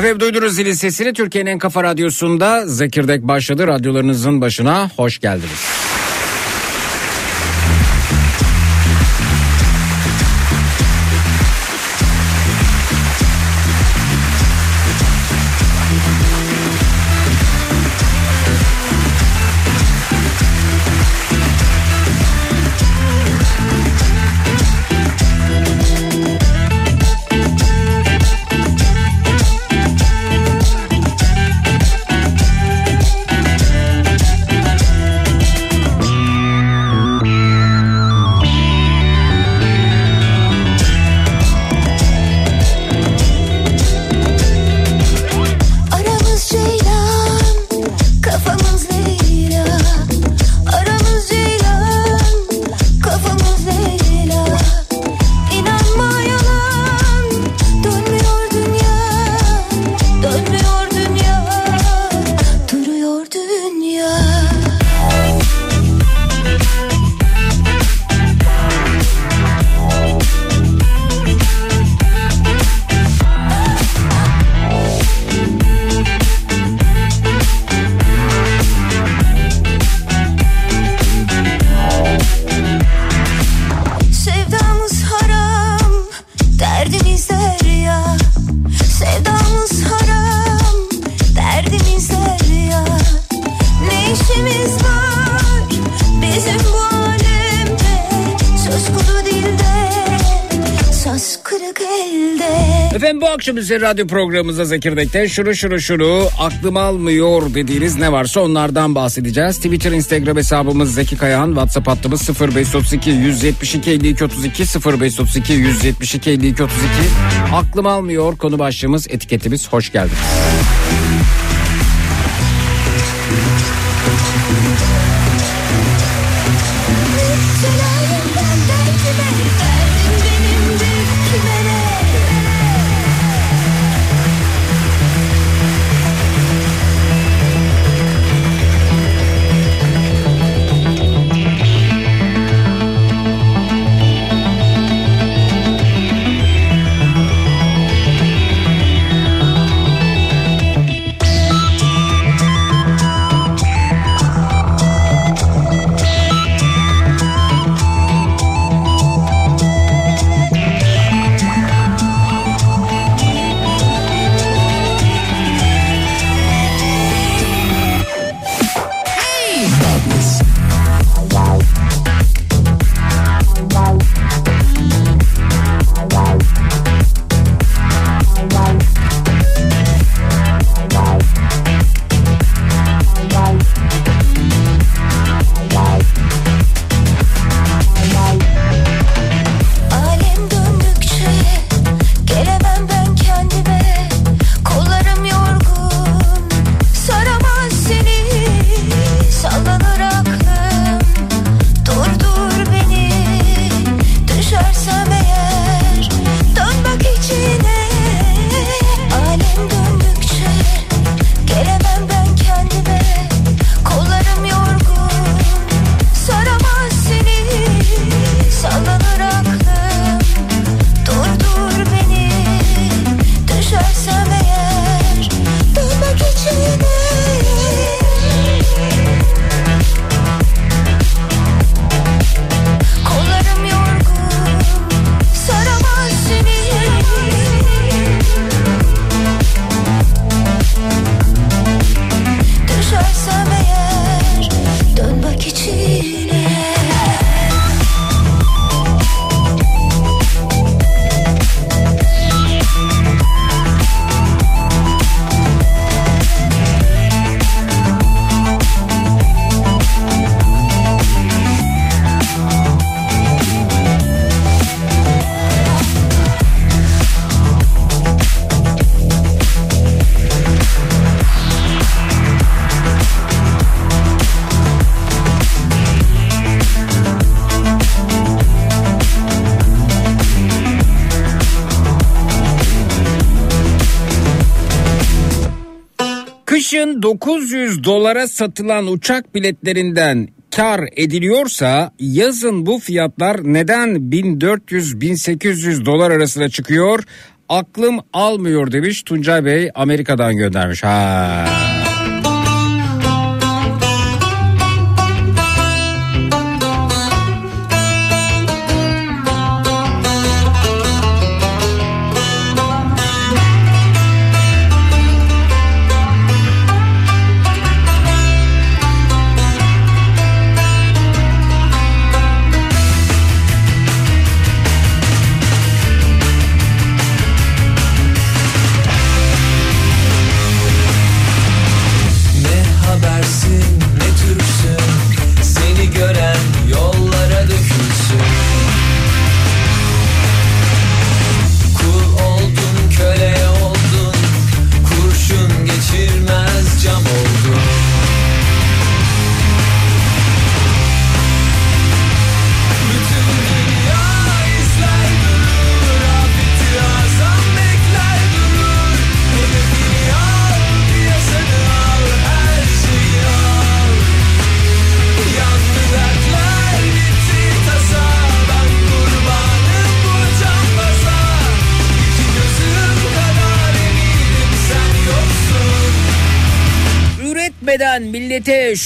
Efendim duydunuz zilin sesini Türkiye'nin en kafa radyosunda Zekirdek başladı. Radyolarınızın başına hoş geldiniz. Akşam üzeri radyo programımızda Zekirdek'te şuru şuru şuru aklım almıyor dediğiniz ne varsa onlardan bahsedeceğiz. Twitter, Instagram hesabımız Zeki Kayahan, WhatsApp hattımız 0532 172 52 32 0532 172 52 32. Aklım almıyor konu başlığımız etiketimiz hoş geldiniz. 900 dolara satılan uçak biletlerinden kar ediliyorsa yazın bu fiyatlar neden 1400-1800 dolar arasına çıkıyor? aklım almıyor demiş Tuncay Bey Amerika'dan göndermiş. Ha.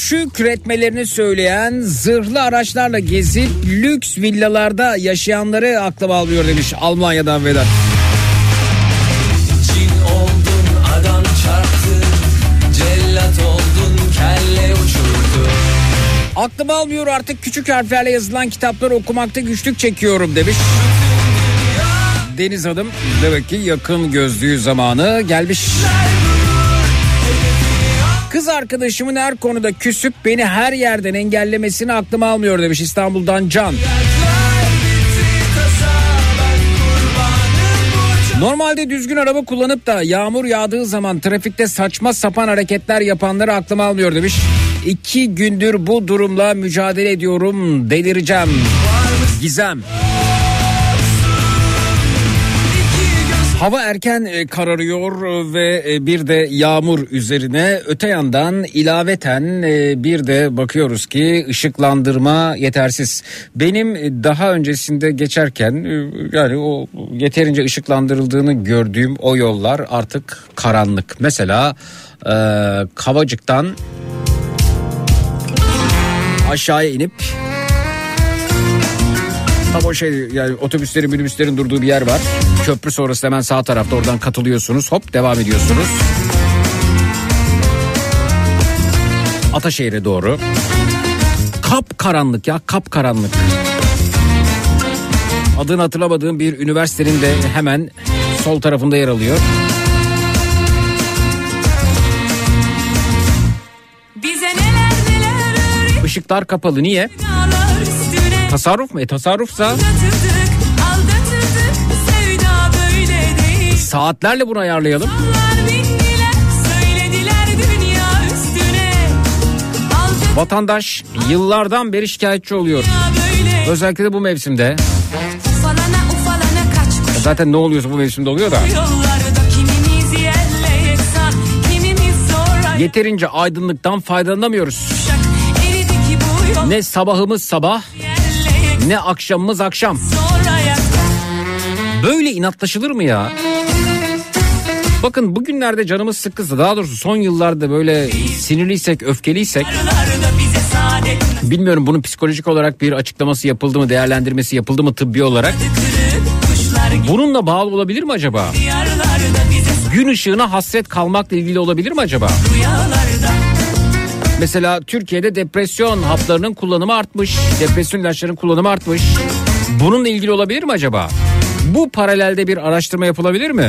Şükretmelerini söyleyen zırhlı araçlarla gezip lüks villalarda yaşayanları aklıma alıyor demiş Almanya'dan Vedat. Aklım almıyor artık küçük harflerle yazılan kitapları okumakta güçlük çekiyorum demiş. Deniz Hanım demek ki yakın gözlüğü zamanı gelmiş. Kız arkadaşımın her konuda küsüp beni her yerden engellemesini aklım almıyor demiş İstanbul'dan Can. Normalde düzgün araba kullanıp da yağmur yağdığı zaman trafikte saçma sapan hareketler yapanları aklım almıyor demiş. İki gündür bu durumla mücadele ediyorum delireceğim. Gizem. Hava erken e, kararıyor ve e, bir de yağmur üzerine öte yandan ilaveten e, bir de bakıyoruz ki ışıklandırma yetersiz. Benim daha öncesinde geçerken yani o yeterince ışıklandırıldığını gördüğüm o yollar artık karanlık. Mesela Kavacık'tan aşağıya inip Tam o şey yani otobüslerin minibüslerin durduğu bir yer var. Köprü sonrası hemen sağ tarafta oradan katılıyorsunuz. Hop devam ediyorsunuz. Ataşehir'e doğru. Kap karanlık ya kap karanlık. Adını hatırlamadığım bir üniversitenin de hemen sol tarafında yer alıyor. Işıklar kapalı niye? Tasarruf mu? E tasarrufsa saatlerle bunu ayarlayalım. Vatandaş yıllardan beri şikayetçi oluyor. Özellikle de bu mevsimde. Zaten ne oluyorsa bu mevsimde oluyor da. Yeterince aydınlıktan faydalanamıyoruz. Ne sabahımız sabah ne akşamımız akşam. Böyle inatlaşılır mı ya? Bakın bugünlerde canımız sıkkızdı. Daha doğrusu son yıllarda böyle sinirliysek, öfkeliysek bilmiyorum bunun psikolojik olarak bir açıklaması yapıldı mı, değerlendirmesi yapıldı mı tıbbi olarak? Bununla bağlı olabilir mi acaba? Gün ışığına hasret kalmakla ilgili olabilir mi acaba? Mesela Türkiye'de depresyon haplarının kullanımı artmış. Depresyon ilaçlarının kullanımı artmış. Bununla ilgili olabilir mi acaba? Bu paralelde bir araştırma yapılabilir mi?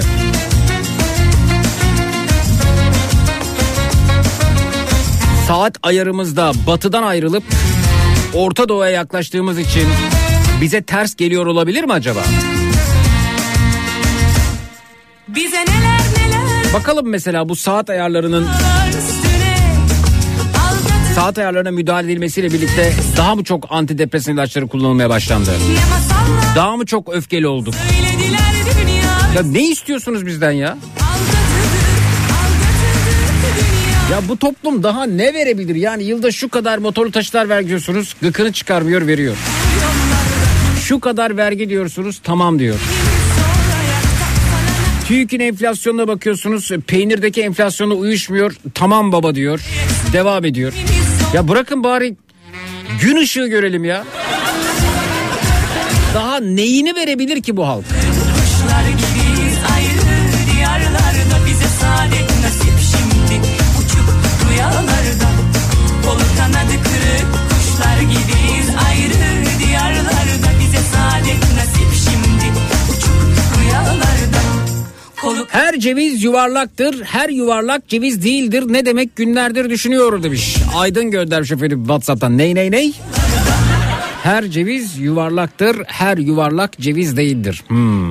Saat ayarımızda batıdan ayrılıp Orta Doğu'ya yaklaştığımız için bize ters geliyor olabilir mi acaba? Bize neler neler Bakalım mesela bu saat ayarlarının saat ayarlarına müdahale edilmesiyle birlikte daha mı çok antidepresan ilaçları kullanılmaya başlandı? Daha mı çok öfkeli olduk? Ya ne istiyorsunuz bizden ya? Ya bu toplum daha ne verebilir? Yani yılda şu kadar motorlu taşıtlar vergiyorsunuz, gıkını çıkarmıyor, veriyor. Şu kadar vergi diyorsunuz, tamam diyor. TÜİK'in enflasyonuna bakıyorsunuz peynirdeki enflasyona uyuşmuyor tamam baba diyor devam ediyor. Ya bırakın bari gün ışığı görelim ya. Daha neyini verebilir ki bu halk? Kuşlar gibiyiz ayrı diyarlarda bize saadet Her ceviz yuvarlaktır, her yuvarlak ceviz değildir. Ne demek günlerdir düşünüyorum demiş. Aydın göndermiş efendim WhatsApp'tan. Ney ney ney? Her ceviz yuvarlaktır, her yuvarlak ceviz değildir. Hmm.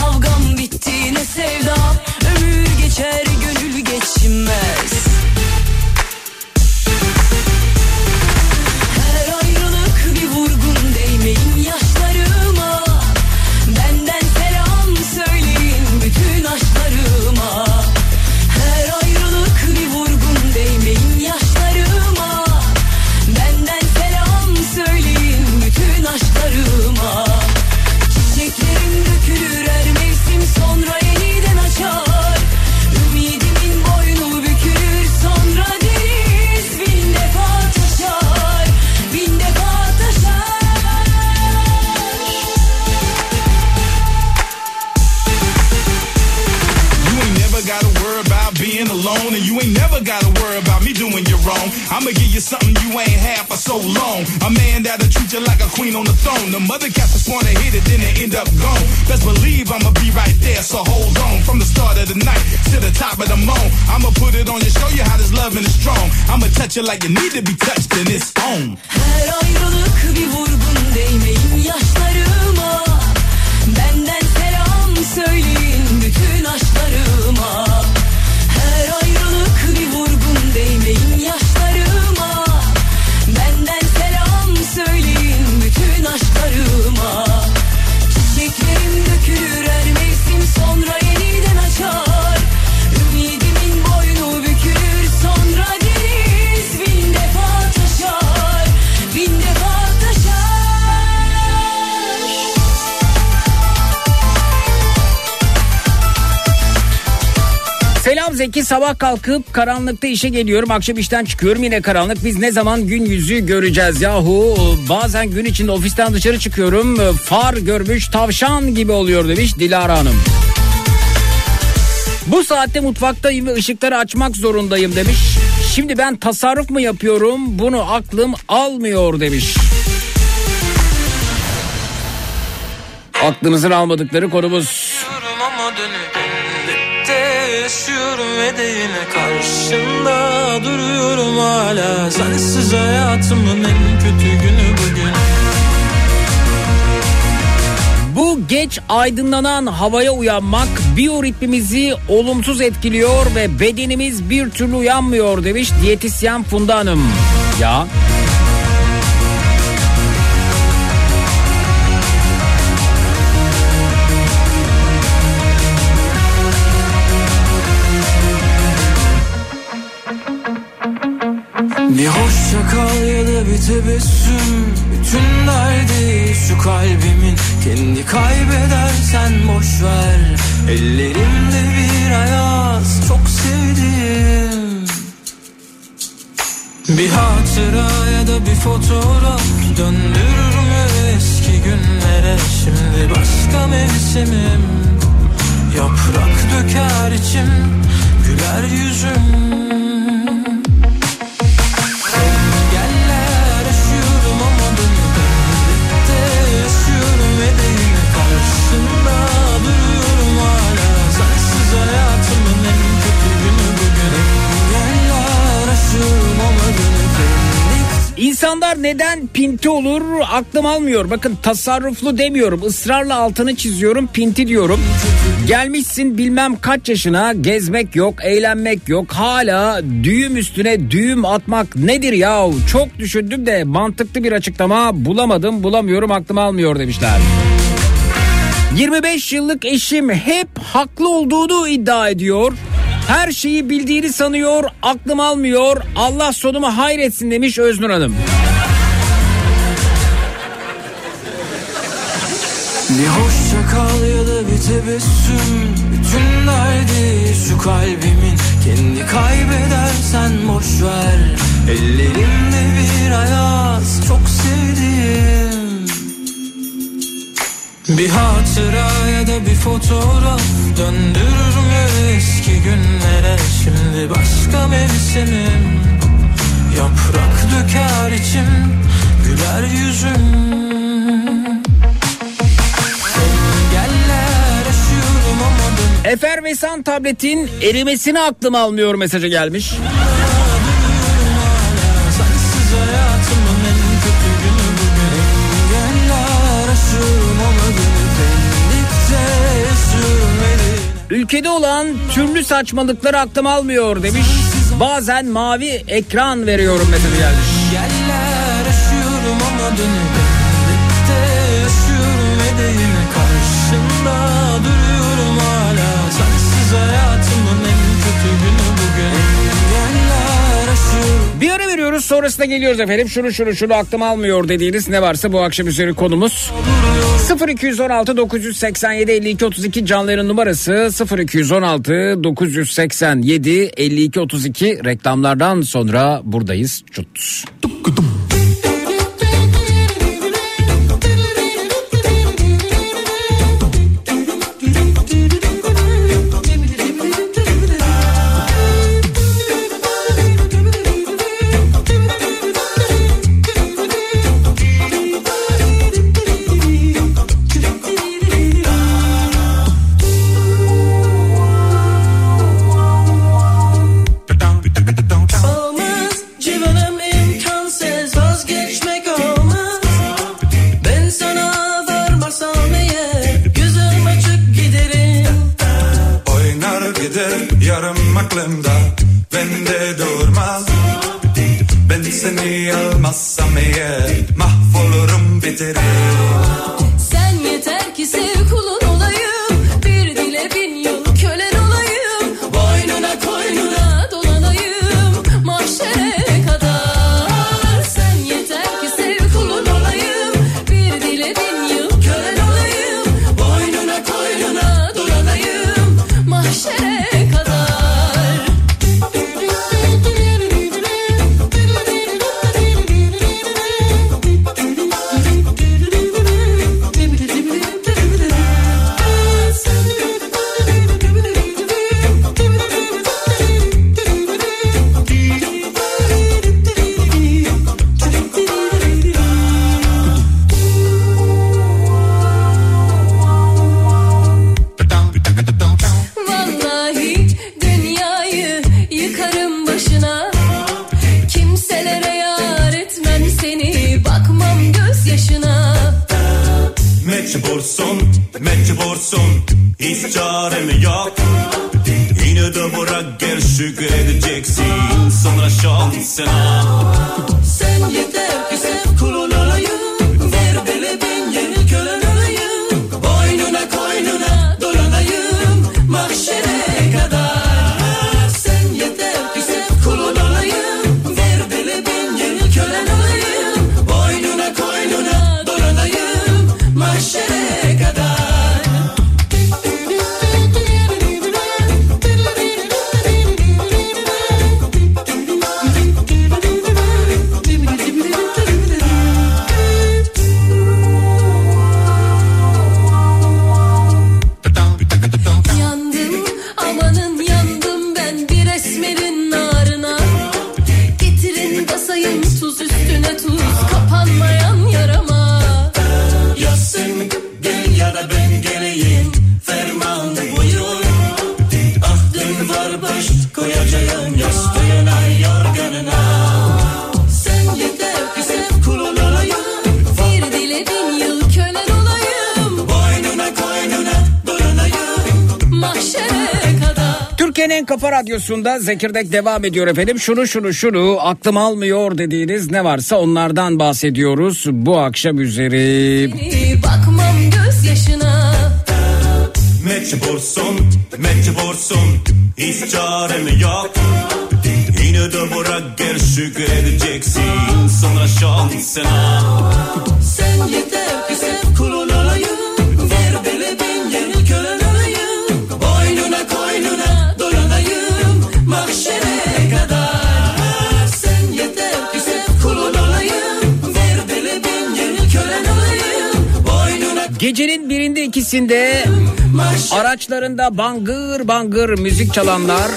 Kavgam bitti ne sevdam ömür geçer gönül geçmez I'ma give you something you ain't had for so long. A man that'll treat you like a queen on the throne. The mother cats born to hit it, then they end up gone. Best believe I'ma be right there, so hold on. From the start of the night to the top of the moon, I'ma put it on you, show you how this loving is strong. I'ma touch you like you need to be touched, and it's on. Her Zeki sabah kalkıp karanlıkta işe geliyorum akşam işten çıkıyorum yine karanlık biz ne zaman gün yüzü göreceğiz yahu bazen gün içinde ofisten dışarı çıkıyorum far görmüş tavşan gibi oluyor demiş Dilara Hanım. Bu saatte mutfaktayım ve ışıkları açmak zorundayım demiş. Şimdi ben tasarruf mu yapıyorum bunu aklım almıyor demiş. Aklınızın almadıkları konumuz. Ama yaşıyorum ve de yine karşında duruyorum hala Sensiz hayatımın en kötü günü bugün Bu geç aydınlanan havaya uyanmak biyoritmimizi olumsuz etkiliyor ve bedenimiz bir türlü uyanmıyor demiş diyetisyen Funda Hanım. Ya Bir hoşça kal ya da bir tebessüm. Bütün derdi şu kalbimin. Kendi kaybedersen boş ver. Ellerimde bir ayaz Çok sevdim. Bir hatıra ya da bir fotoğraf. Döndürür mü eski günlere. Şimdi başka mevsimim. Yaprak döker içim Güler yüzüm insanlar neden pinti olur aklım almıyor. Bakın tasarruflu demiyorum ısrarla altını çiziyorum pinti diyorum. Gelmişsin bilmem kaç yaşına gezmek yok eğlenmek yok hala düğüm üstüne düğüm atmak nedir ya çok düşündüm de mantıklı bir açıklama bulamadım bulamıyorum aklım almıyor demişler. 25 yıllık eşim hep haklı olduğunu iddia ediyor. Her şeyi bildiğini sanıyor, aklım almıyor. Allah sonumu hayretsin demiş Öznur Hanım. Bir hoşça kal ya da bir tebessüm Bütün derdi şu kalbimin Kendi kaybedersen boş ver Ellerimde bir ayaz Çok sevdim bir hatıra ya da bir fotoğraf Döndürür mü eski günlere Şimdi başka mevsimim Yaprak döker içim Güler yüzüm Efervesan tabletin erimesini aklım almıyor mesajı gelmiş. Ülkede olan türlü saçmalıkları aklım almıyor demiş. Bazen mavi ekran veriyorum mesajı gelmiş. Yerler aşıyorum ama dönüp gidiyoruz sonrasında geliyoruz efendim. Şunu şunu şunu aklım almıyor dediğiniz ne varsa bu akşam üzeri konumuz. 0216 987 52 32 canlıların numarası 0216 987 52 32 reklamlardan sonra buradayız. Çut. konusunda Zekirdek devam ediyor efendim. Şunu şunu şunu aklım almıyor dediğiniz ne varsa onlardan bahsediyoruz bu akşam üzeri. Bakmam göz yaşına. Mecbursun, mecbursun, hiç çarem yok. Yine de bırak gel şükredeceksin sana şansına. Sen yeter ki sev kulun. Gecenin birinde ikisinde araçlarında bangır bangır müzik çalanlar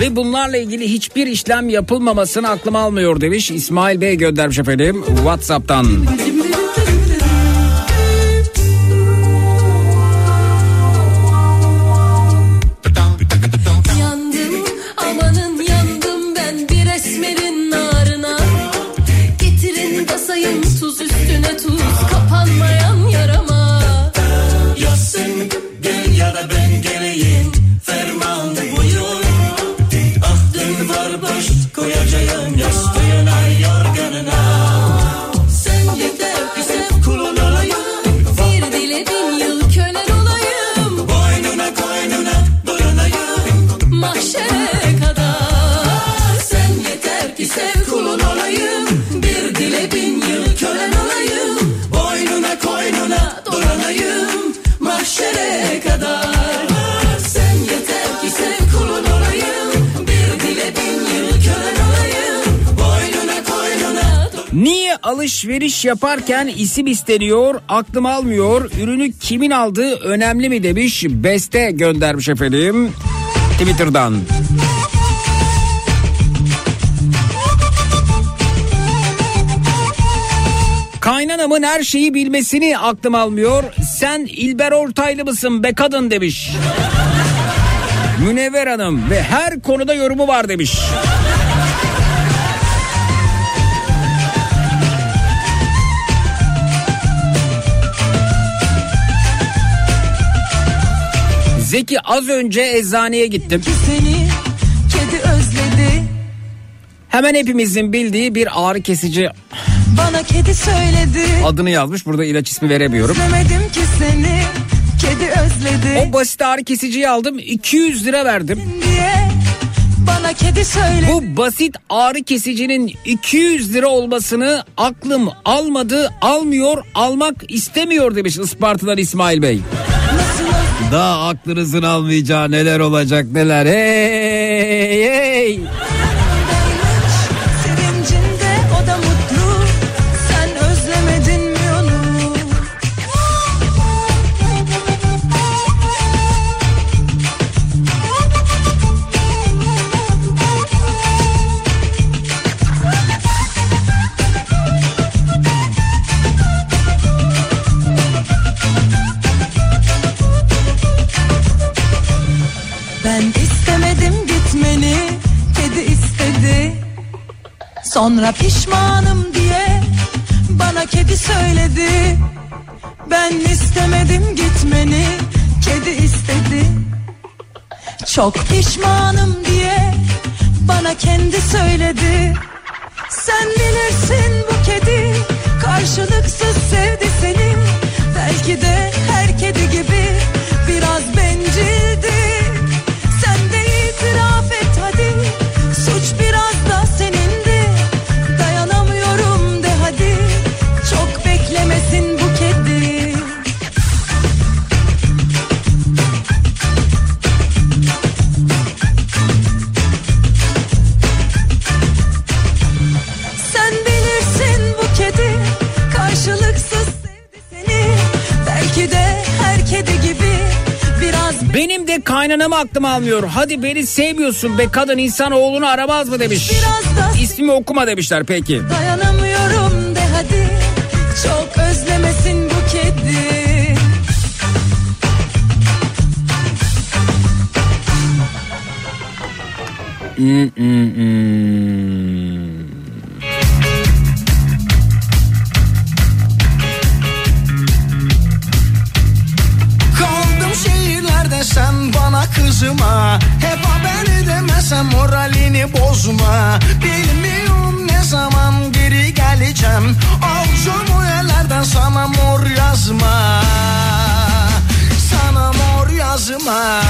ve bunlarla ilgili hiçbir işlem yapılmamasını aklım almıyor demiş İsmail Bey göndermiş efendim WhatsApp'tan. Alışveriş yaparken isim isteniyor, aklım almıyor. Ürünü kimin aldığı önemli mi demiş. Beste göndermiş efendim Twitter'dan. Kaynanamın her şeyi bilmesini aklım almıyor. Sen İlber Ortaylı mısın be kadın demiş. Münevver Hanım ve her konuda yorumu var demiş. Zeki az önce eczaneye gittim. Seni kedi özledi Hemen hepimizin bildiği bir ağrı kesici Bana kedi söyledi adını yazmış. Burada ilaç ismi veremiyorum. Özlemedim ki seni Kedi özledi O basit ağrı kesiciyi aldım 200 lira verdim. diye Bana kedi söyledi Bu basit ağrı kesicinin 200 lira olmasını aklım almadı, almıyor, almak istemiyor demiş Isparta'dan İsmail Bey. Nasıl Daha aklınızın almayacağı neler olacak neler. Hey hey. Sonra pişmanım diye Bana kedi söyledi. Ben istemedim gitmeni Kedi istedi. Çok pişmanım diye Bana kendi söyledi. Sen bilirsin bu kedi Karşılıksız sevdi seni Belki de her kedi gibi Biraz Benim de kaynanamı aklım almıyor. Hadi beni sevmiyorsun be kadın insan oğlunu aramaz mı demiş. İsmimi okuma demişler peki. dayanamıyorum de hadi. Çok özlemesin bu kedi. Kaldım bana kızma Hep haber edemezsem moralini bozma. Bilmiyorum ne zaman geri geleceğim. Alacağım o yerlerden sana mor yazma. Sana mor yazma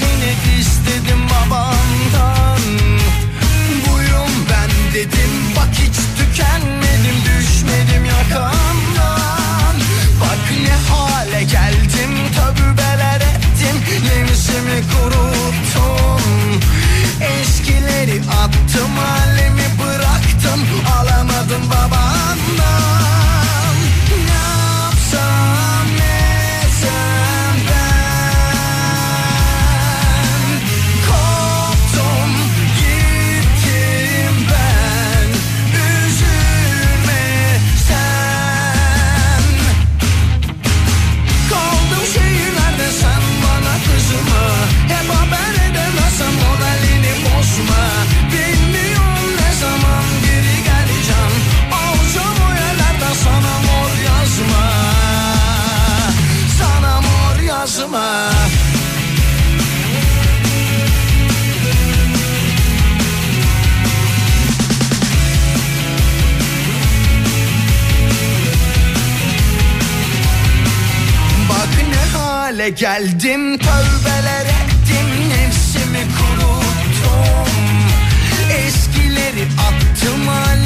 hissine istedim babandan. Buyum ben dedim bak hiç tükenmedim düşmedim yakamdan. Bak ne hale geldim tövbeler ettim yenisimi kuruttum. Eskileri attım halimi bıraktım alamadım babandan hale geldim tövbeler ettim nefsimi kuruttum Eskileri attım alemi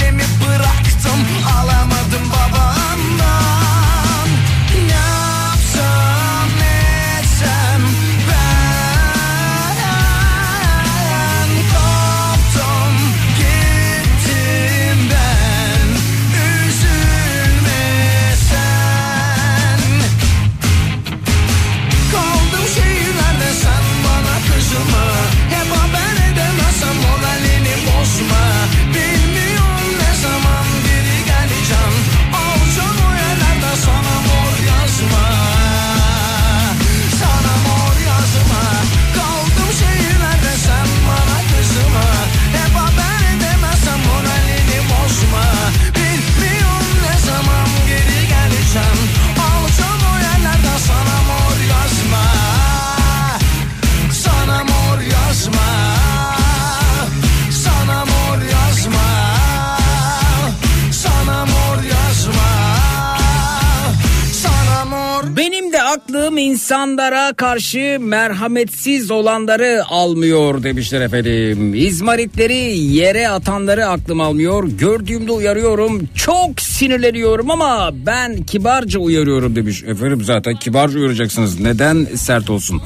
insanlara karşı merhametsiz olanları almıyor demişler efendim. İzmaritleri yere atanları aklım almıyor. Gördüğümde uyarıyorum. Çok sinirleniyorum ama ben kibarca uyarıyorum demiş. Efendim zaten kibarca uyaracaksınız. Neden sert olsun?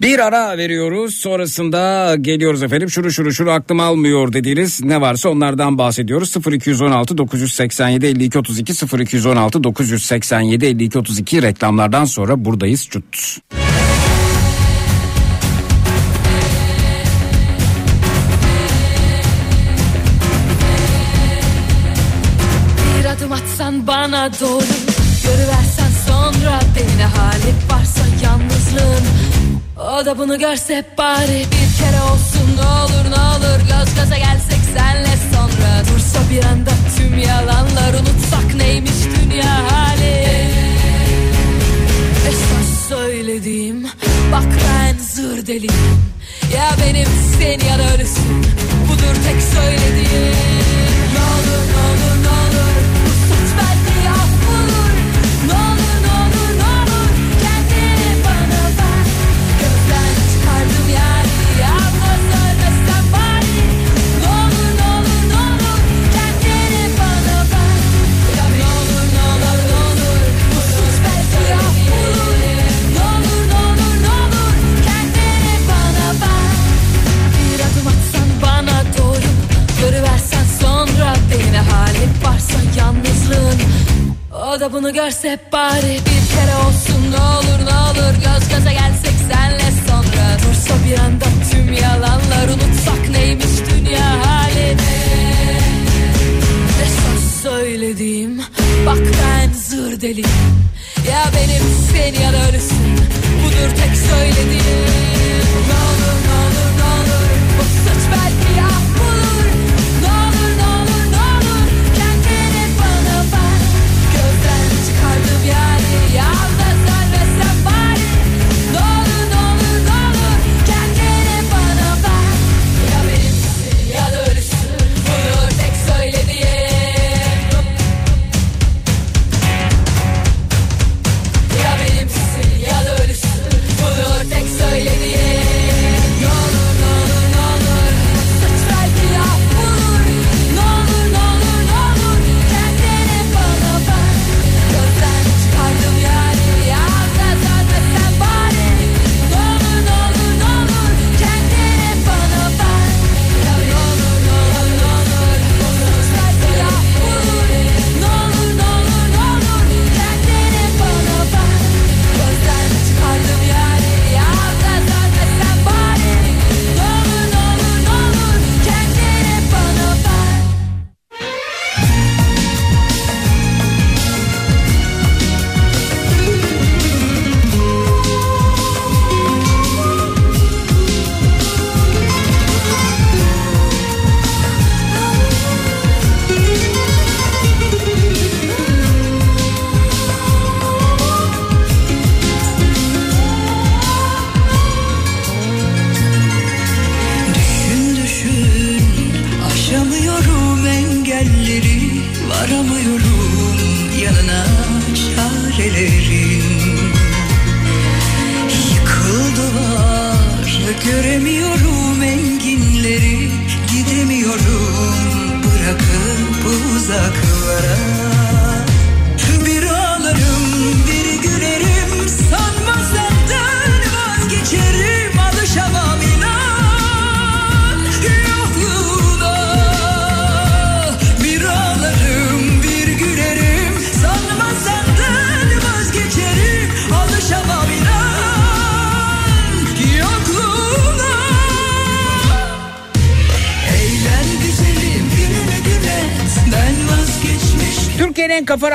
Bir ara veriyoruz. Sonrasında geliyoruz efendim. Şunu şunu şunu aklım almıyor dediğiniz ne varsa onlardan bahsediyoruz. 0216 987 52 32 0216 987 52 32 reklamlardan sonra buradayız. Çut. Bir adım atsan bana doğru Görüversen sonra beni. Hali varsa yalnızlığın O da bunu görse bari. Bir kere olsun ne olur ne olur. Göz göze gelsek senle sonra. Dursa bir anda tüm yalanlar unutsak neymiş dünya söylediğim bak ben zır deliyim Ya benim sen ya da ölüsün budur tek söylediğim. Ne olur ne olur ne olur varsa yalnızlığın O da bunu görse bari bir kere olsun. Ne olur ne olur Göz göze gelsek senle sonra. Dursa bir anda tüm yalanlar unutsak neymiş dünya halini? Esas söylediğim bak ben zır deliyim. Ya benim sen ya da ölüsün. Budur tek söylediğim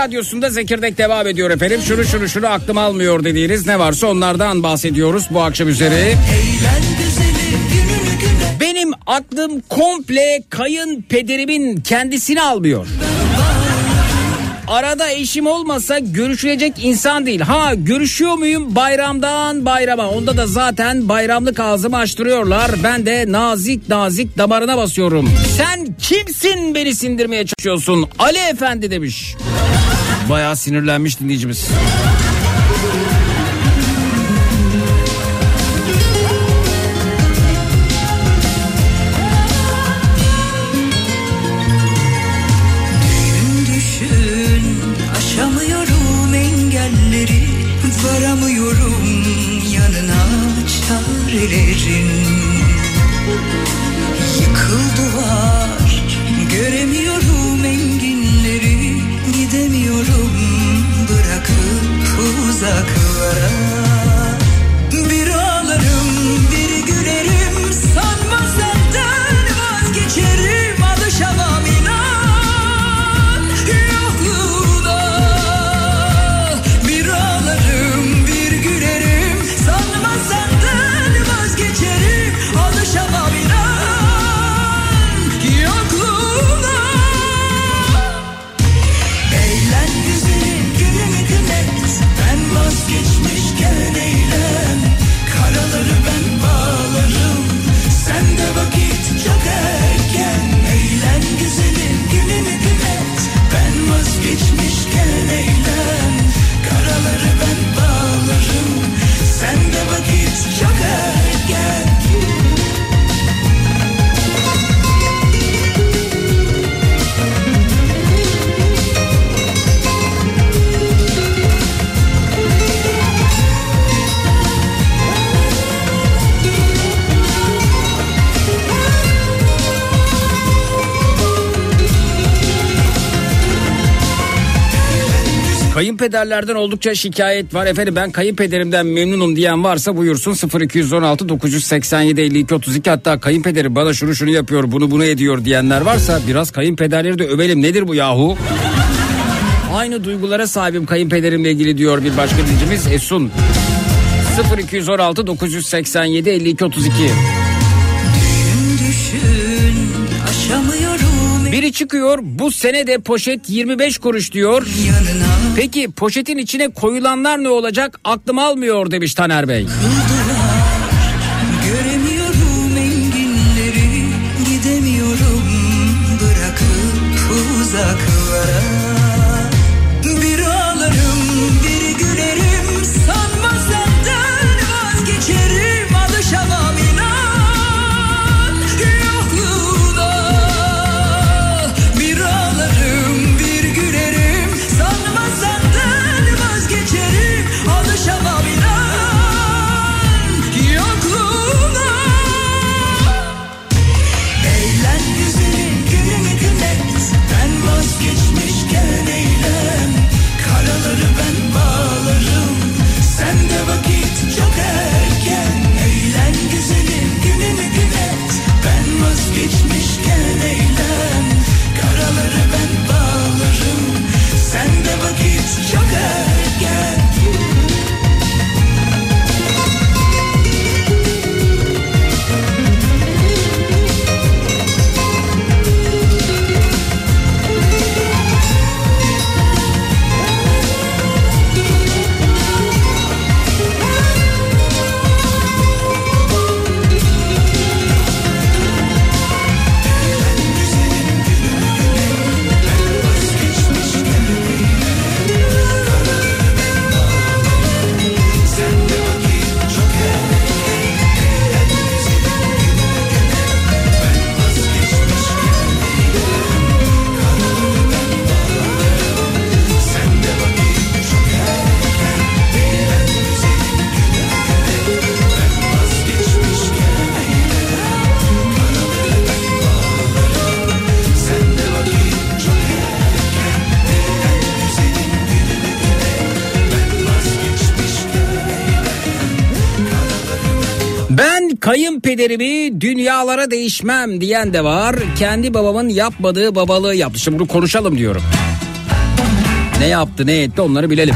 radyosunda Zekirdek devam ediyor efendim. Şunu şunu şunu aklım almıyor dediğiniz ne varsa onlardan bahsediyoruz bu akşam üzere. Benim aklım komple kayınpederimin kendisini almıyor. Arada eşim olmasa görüşülecek insan değil. Ha görüşüyor muyum bayramdan bayrama. Onda da zaten bayramlık ağzımı açtırıyorlar. Ben de nazik nazik damarına basıyorum. Sen kimsin beni sindirmeye çalışıyorsun? Ali Efendi demiş. Bayağı sinirlenmiş dinleyicimiz. Kayınpederlerden oldukça şikayet var. Efendim ben kayınpederimden memnunum diyen varsa buyursun 0216 987 52 32 hatta kayınpederim bana şunu şunu yapıyor bunu bunu ediyor diyenler varsa biraz kayınpederleri de övelim nedir bu yahu? Aynı duygulara sahibim kayınpederimle ilgili diyor bir başka dinleyicimiz Esun. 0216 987 52 32 çıkıyor. Bu sene de poşet 25 kuruş diyor. Peki poşetin içine koyulanlar ne olacak? Aklım almıyor demiş Taner Bey. Göremiyorum enginleri Gidemiyorum. Bırakıp uzaklara kayınpederimi dünyalara değişmem diyen de var. Kendi babamın yapmadığı babalığı yaptı. Şimdi bunu konuşalım diyorum. Ne yaptı ne etti onları bilelim.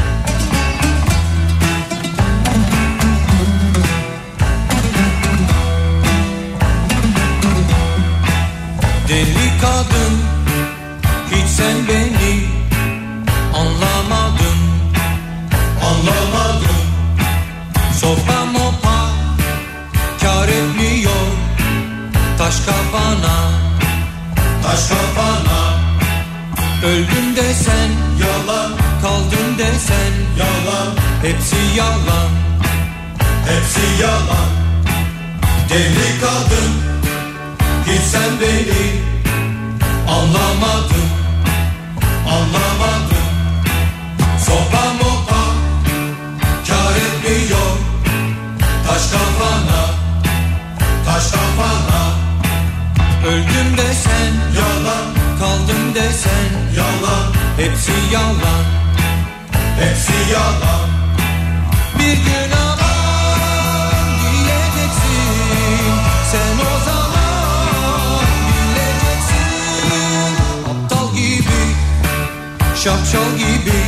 Şapşal gibi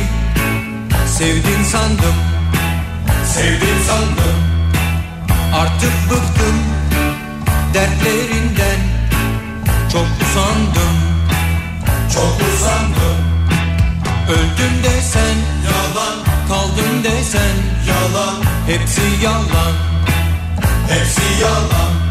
Sevdin sandım. Sevdin sandım. Artık bıktım Dertlerinden. Çok usandım. Çok usandım. Öldüm desen Yalan. Kaldım desen Yalan. Hepsi yalan. Hepsi yalan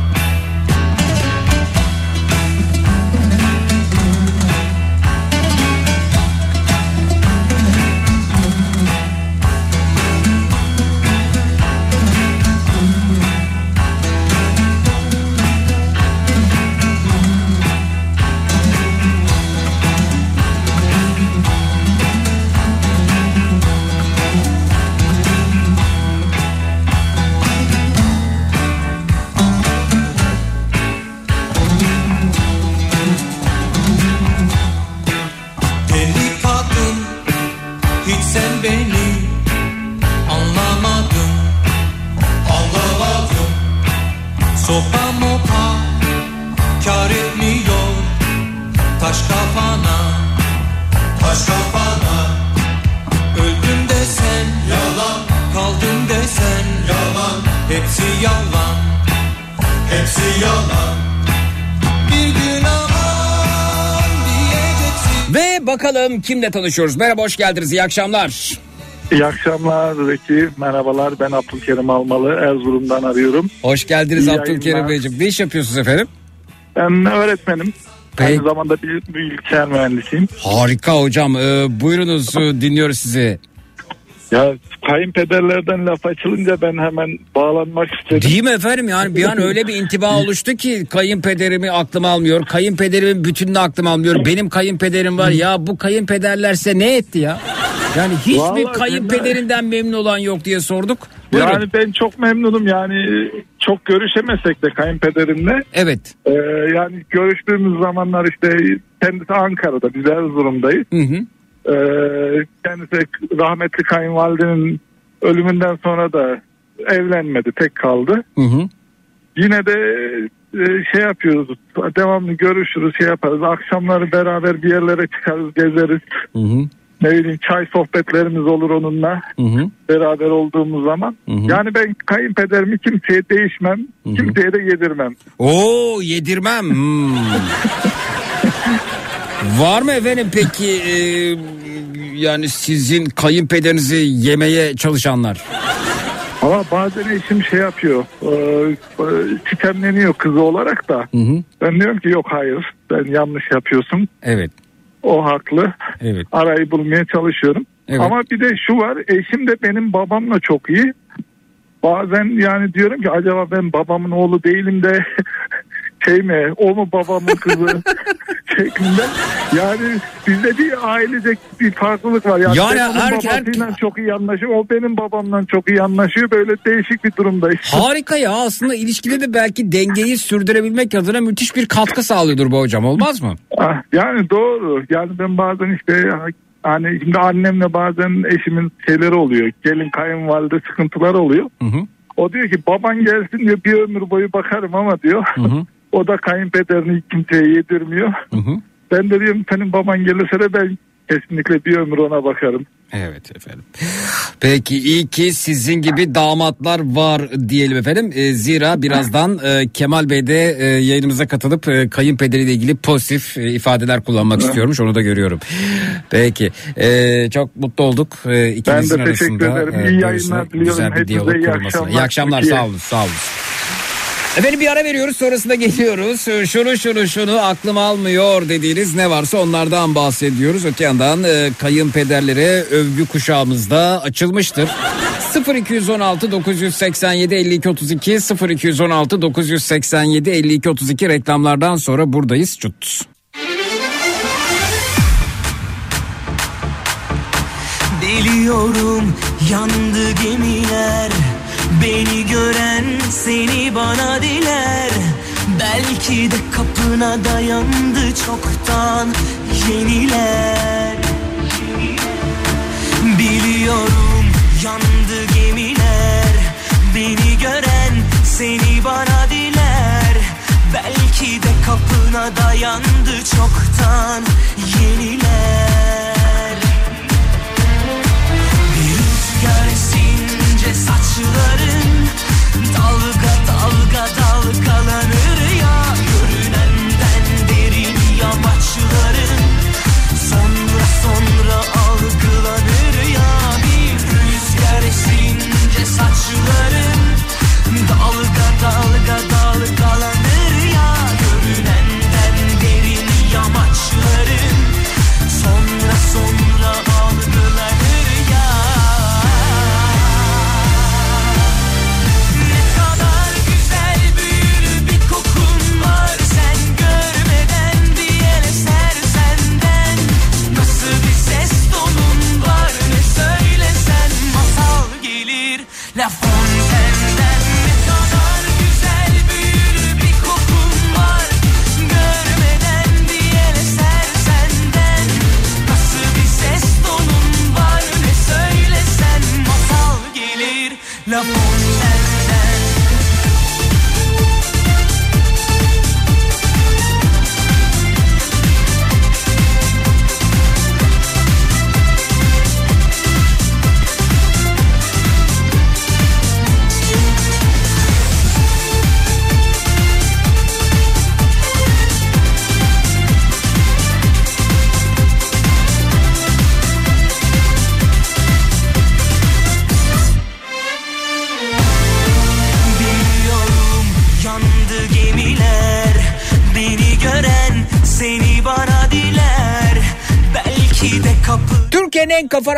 bakalım kimle tanışıyoruz. Merhaba hoş geldiniz iyi akşamlar. İyi akşamlar Zeki. Merhabalar. Ben Abdülkerim Almalı. Erzurum'dan arıyorum. Hoş geldiniz İyi Abdülkerim yayınlar. Beyciğim. Ne iş yapıyorsunuz efendim? Ben öğretmenim. Peki. Aynı zamanda bir bilgisayar mühendisiyim. Harika hocam. Ee, buyurunuz e, dinliyoruz sizi. Ya kayınpederlerden laf açılınca ben hemen bağlanmak istedim. Değil mi efendim? Yani bir an öyle bir intiba oluştu ki kayınpederimi aklım almıyor. Kayınpederimin bütününü aklım almıyor. Benim kayınpederim var. Ya bu kayınpederlerse ne etti ya? Yani hiçbir Vallahi kayınpederinden memnun olan yok diye sorduk. Buyurun. Yani ben çok memnunum yani çok görüşemesek de kayınpederimle. Evet. Ee, yani görüştüğümüz zamanlar işte kendisi Ankara'da biz Erzurum'dayız. Hı hı. Ee, kendisi rahmetli kayınvalidenin ölümünden sonra da evlenmedi tek kaldı. Hı hı. Yine de e, şey yapıyoruz devamlı görüşürüz şey yaparız akşamları beraber bir yerlere çıkarız gezeriz Hı hı. ne bileyim çay sohbetlerimiz olur onunla Hı hı. beraber olduğumuz zaman Hı hı. yani ben kayınpederimi kimseye değişmem kimseye de yedirmem Oo yedirmem. Hmm. Var mı efendim peki e, yani sizin kayınpederinizi yemeye çalışanlar? ama bazen eşim şey yapıyor e, e, sitemleniyor kızı olarak da Hı hı. ben diyorum ki yok hayır ben yanlış yapıyorsun Evet. o haklı Evet. arayı bulmaya çalışıyorum. Evet. Ama bir de şu var eşim de benim babamla çok iyi. Bazen yani diyorum ki acaba ben babamın oğlu değilim de şey mi o mu babamın kızı şeklinde. Yani bizde bir ailecek bir farklılık var. Yani, Yani ben onun babasıyla çok iyi anlaşıyor. O benim babamla çok iyi anlaşıyor. Böyle değişik bir durumdayız. Harika ya aslında ilişkide de belki dengeyi sürdürebilmek adına müthiş bir katkı sağlıyordur bu hocam olmaz mı? Ah, Yani doğru. Yani ben bazen işte hani şimdi annemle bazen eşimin şeyleri oluyor. Gelin kayınvalide sıkıntıları oluyor. Hı hı. O diyor ki baban gelsin diyor bir ömür boyu bakarım ama diyor. hı. O da kayınpederini kimseye yedirmiyor. Hı hı. Ben de diyorum senin baban gelirse de ben kesinlikle bir ömür ona bakarım. Evet efendim. Peki iyi ki sizin gibi damatlar var diyelim efendim. E, zira birazdan e, Kemal Bey de e, yayınımıza katılıp e, kayınpederiyle ilgili pozitif e, ifadeler kullanmak istiyormuş. Onu da görüyorum. Peki. E, çok mutlu olduk. E, Ben de teşekkür arasında ederim. e, İyi görüşme- yayınlar diliyorum. Güzel bir Hepinize diyalog iyi kurulmasına. akşamlar. İyi akşamlar. Sağ olun. Sağ olun. Efendim bir ara veriyoruz sonrasında geliyoruz. Şunu şunu şunu aklım almıyor dediğiniz ne varsa onlardan bahsediyoruz. Öte yandan e, kayınpederlere övgü kuşağımızda açılmıştır. 0216 987 52 32 0216 987 52 32 reklamlardan sonra buradayız. Çut. Biliyorum yandı gemiler Beni gören seni bana diler. Belki de kapına dayandı çoktan yeniler. Biliyorum yandı gemiler. Beni gören seni bana diler. Belki de kapına dayandı çoktan yeniler Dalga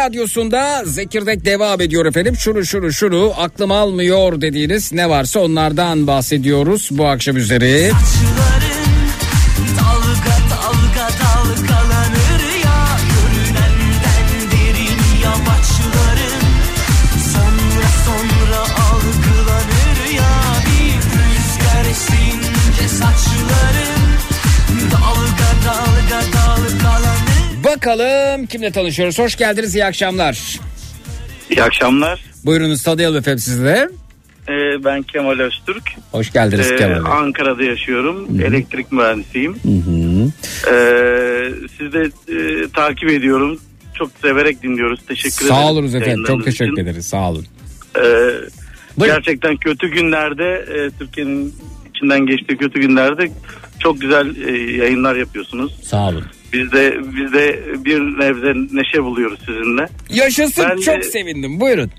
radyosunda Zekirdek devam ediyor efendim. Şunu şunu şunu aklım almıyor dediğiniz ne varsa onlardan bahsediyoruz bu akşam üzeri. Saçların dalga dalga dalgalanır ya Görünenden derin yamaçların Sonra sonra algılanır ya Bir rüzgar esince saçların Dalga dalga dalgalanır Bakalım kimle tanışıyoruz. Hoş geldiniz iyi akşamlar. İyi akşamlar. Buyurunuz tanıyalım efendim sizi de. Ee, ben Kemal Öztürk. Hoş geldiniz Ee, Kemal Bey. Ankara'da yaşıyorum. Elektrik mühendisiyim. Ee, sizi de e, takip ediyorum. Çok severek dinliyoruz. Teşekkür ederim. Sağ olunuz efendim çok teşekkür için. ederiz sağ olun. Ee, Buyurun. gerçekten kötü günlerde e, Türkiye'nin içinden geçtiği kötü günlerde çok güzel e, yayınlar yapıyorsunuz. Sağ olun. Biz de biz de bir nebze neşe buluyoruz sizinle. Yaşasın Ben de- çok sevindim buyurun.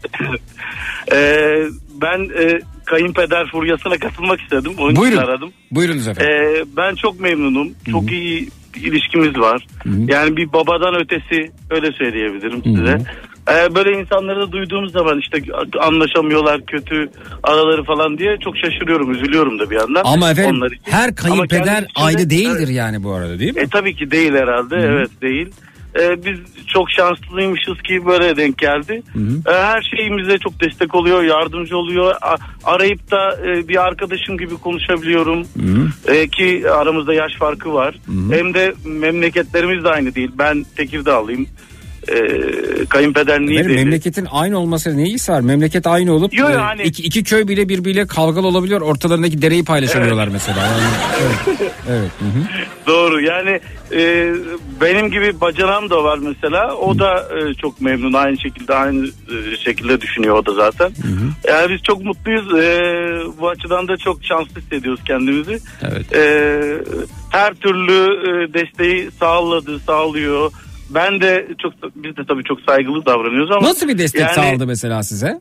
Ee, ben e, kayınpeder furyasına katılmak istedim. Onun Buyurun. için aradım. Buyurunuz efendim. Ee, ben çok memnunum. Çok iyi ilişkimiz var. Yani bir babadan ötesi öyle söyleyebilirim size. Ee, böyle insanları da duyduğumuz zaman işte anlaşamıyorlar kötü araları falan diye çok şaşırıyorum üzülüyorum da bir yandan. Ama efendim Onlar için. her kayınpeder aynı değildir yani bu arada değil mi? E tabii ki değil herhalde. Evet değil. E, biz çok şanslıymışız ki böyle denk geldi. E, her şeyimize çok destek oluyor, yardımcı oluyor. A- arayıp da e, bir arkadaşım gibi konuşabiliyorum. E, ki aramızda yaş farkı var. Hem de memleketlerimiz de aynı değil. Ben Tekirdağlıyım. E, kayınpeder niye Benim dedi. memleketin aynı olması ne ilgisi var? Memleket aynı olup Yo, e, yani- iki, iki köy bile birbiriyle kavgalı olabiliyor. Ortalarındaki dereyi paylaşamıyorlar mesela. Yani, evet. evet. hı hı. Doğru yani e, benim gibi bacanam da var mesela o da e, çok memnun aynı şekilde aynı e, şekilde düşünüyor o da zaten. Yani biz çok mutluyuz E, bu açıdan da çok şanslı hissediyoruz kendimizi. Evet. E, her türlü e, desteği sağladı sağlıyor. Ben de çok biz de tabii çok saygılı davranıyoruz ama Nasıl bir destek yani- sağladı mesela size?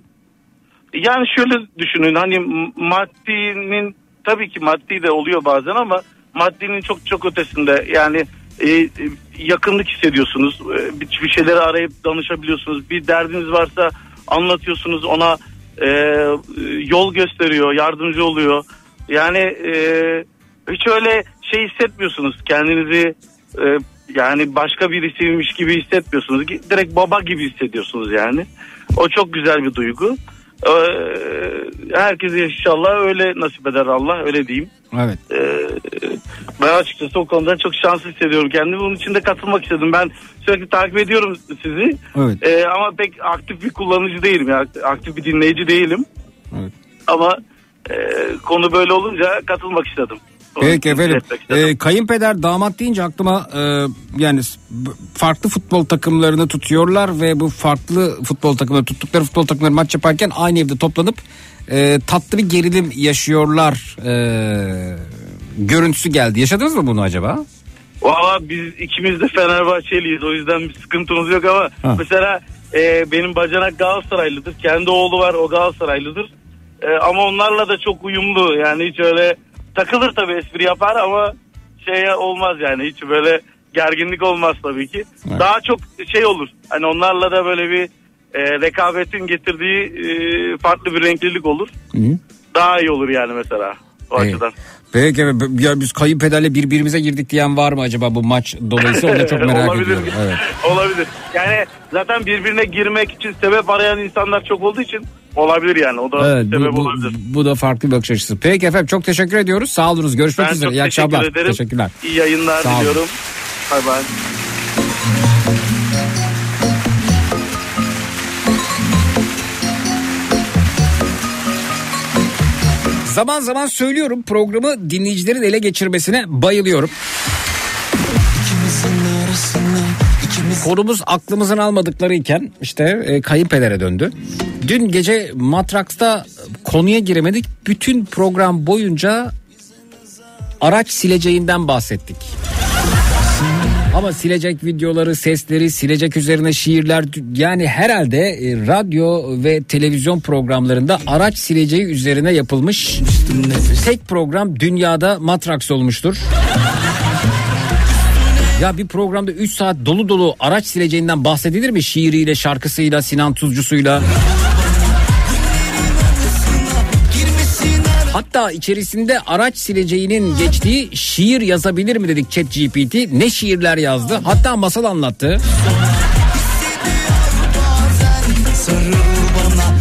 yani şöyle düşünün hani maddinin tabii ki maddi de oluyor bazen ama maddinin çok çok ötesinde yani e, e, yakınlık hissediyorsunuz E, bir, şeyleri arayıp danışabiliyorsunuz bir derdiniz varsa anlatıyorsunuz ona e, yol gösteriyor yardımcı oluyor yani e, hiç öyle şey hissetmiyorsunuz kendinizi e, yani başka birisiymiş gibi hissetmiyorsunuz direkt baba gibi hissediyorsunuz yani o çok güzel bir duygu ee, herkese inşallah öyle nasip eder Allah öyle diyeyim. Evet. Ee, ben açıkçası o konuda çok şanslı hissediyorum kendimi. Bunun için de katılmak istedim. Ben sürekli takip ediyorum sizi. Evet. Ee, ama pek aktif bir kullanıcı değilim. Yani aktif bir dinleyici değilim. Evet. Ama e, konu böyle olunca katılmak istedim. Peki efendim. istedim. Ee, kayınpeder damat deyince aklıma e, yani farklı futbol takımlarını tutuyorlar ve bu farklı futbol takımları tuttukları futbol takımları maç yaparken aynı evde toplanıp e, tatlı bir gerilim yaşıyorlar e, görüntüsü geldi. Yaşadınız mı bunu acaba? Valla biz ikimiz de Fenerbahçeliyiz o yüzden bir sıkıntımız yok ama Ha. mesela e, benim bacanak Galatasaraylıdır. Kendi oğlu var o Galatasaraylıdır. E, ama onlarla da çok uyumlu yani hiç öyle takılır tabii espri yapar ama şey olmaz yani hiç böyle gerginlik olmaz tabii ki. Evet. Daha çok şey olur hani onlarla da böyle bir e, rekabetin getirdiği e, farklı bir renklilik olur. Daha iyi olur yani mesela o Evet. açıdan. Peki ya biz kayınpederle birbirimize girdik diyen var mı acaba bu maç dolayısıyla onu da çok merak Olabilir. ediyorum. Evet. Olabilir. Yani zaten birbirine girmek için sebep arayan insanlar çok olduğu için olabilir yani. O da Evet, sebep bu, olabilir. bu da farklı bir bakış açısı. Peki efendim çok teşekkür ediyoruz. Sağ olunuz. Görüşmek Ben üzere. İyi teşekkür akşamlar. ederim. Teşekkürler. İyi yayınlar Sağ diliyorum. Bay bay. Zaman zaman söylüyorum programı dinleyicilerin ele geçirmesine bayılıyorum. Konumuz aklımızın almadıkları iken işte e, kayınpedere döndü. Dün gece Matraks'ta konuya giremedik. Bütün program boyunca araç sileceğinden bahsettik. Ama silecek videoları, sesleri, silecek üzerine şiirler yani herhalde e, radyo ve televizyon programlarında araç sileceği üzerine yapılmış tek program dünyada Matrax olmuştur. Ya bir programda 3 saat dolu dolu araç sileceğinden bahsedilir mi? Şiiriyle, şarkısıyla, Sinan Tuzcusu'yla. Hatta içerisinde araç sileceğinin geçtiği şiir yazabilir mi dedik Chat GPT. Ne şiirler yazdı. Hatta masal anlattı.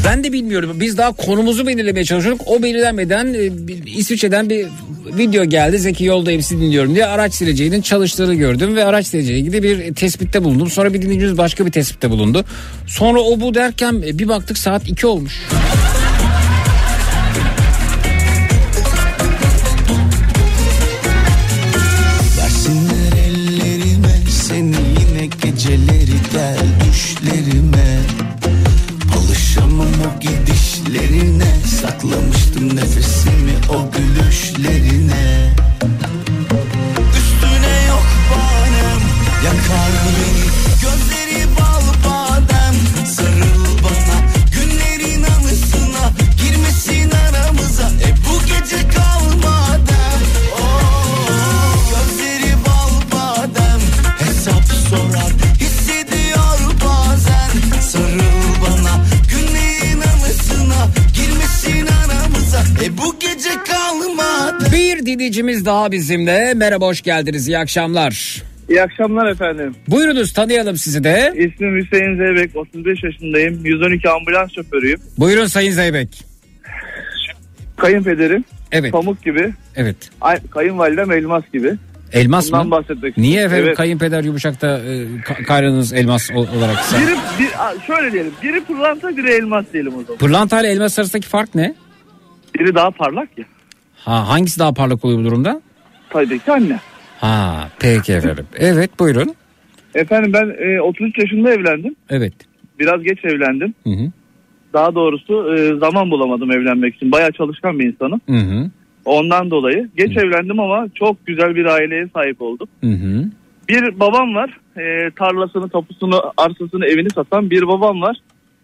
Ben de bilmiyorum. Biz daha konumuzu belirlemeye çalışıyorduk. O belirlenmeden e, İsviçre'den bir video geldi. Zeki yolda hepsi dinliyorum diye araç sileceğinin çalıştığını gördüm ve araç sileceğiyle ilgili bir tespitte bulundum. Sonra bir dinleyicimiz başka bir tespitte bulundu. Sonra o bu derken e, bir baktık saat 2 olmuş. Versinler düşlerime Saklamıştım nefesimi o gülüşlerine. Üstüne yok banem Yakar dinleyicimiz daha bizimle. Merhaba hoş geldiniz. İyi akşamlar. İyi akşamlar efendim. Buyurunuz tanıyalım sizi de. İsmim Hüseyin Zeybek, 35 yaşındayım. 112 ambulans şoförüyüm. Buyurun Sayın Zeybek. Kayınpederim Evet. pamuk gibi, Evet. ay- kayınvalidem elmas gibi. Elmas Bundan mı? bahsetmek Niye efendim Evet. kayınpeder yumuşakta e, ka- elmas ol- olarak sen? Biri, bir, şöyle diyelim. Biri pırlanta biri elmas diyelim o zaman. Pırlanta ile elmas arasındaki fark ne? Biri daha parlak ya. Ha hangisi daha parlak oluyor bu durumda? Tabii ki anne. Ha peki efendim. Evet buyurun. Efendim ben e, 33 yaşında evlendim. Evet. Biraz geç evlendim. Hı hı. Daha doğrusu e, zaman bulamadım evlenmek için. Bayağı çalışkan bir insanım. Hı hı. Ondan dolayı. Geç evlendim ama çok güzel bir aileye sahip oldum. Hı hı. Bir babam var. E, tarlasını, tapusunu, arsasını, evini satan bir babam var.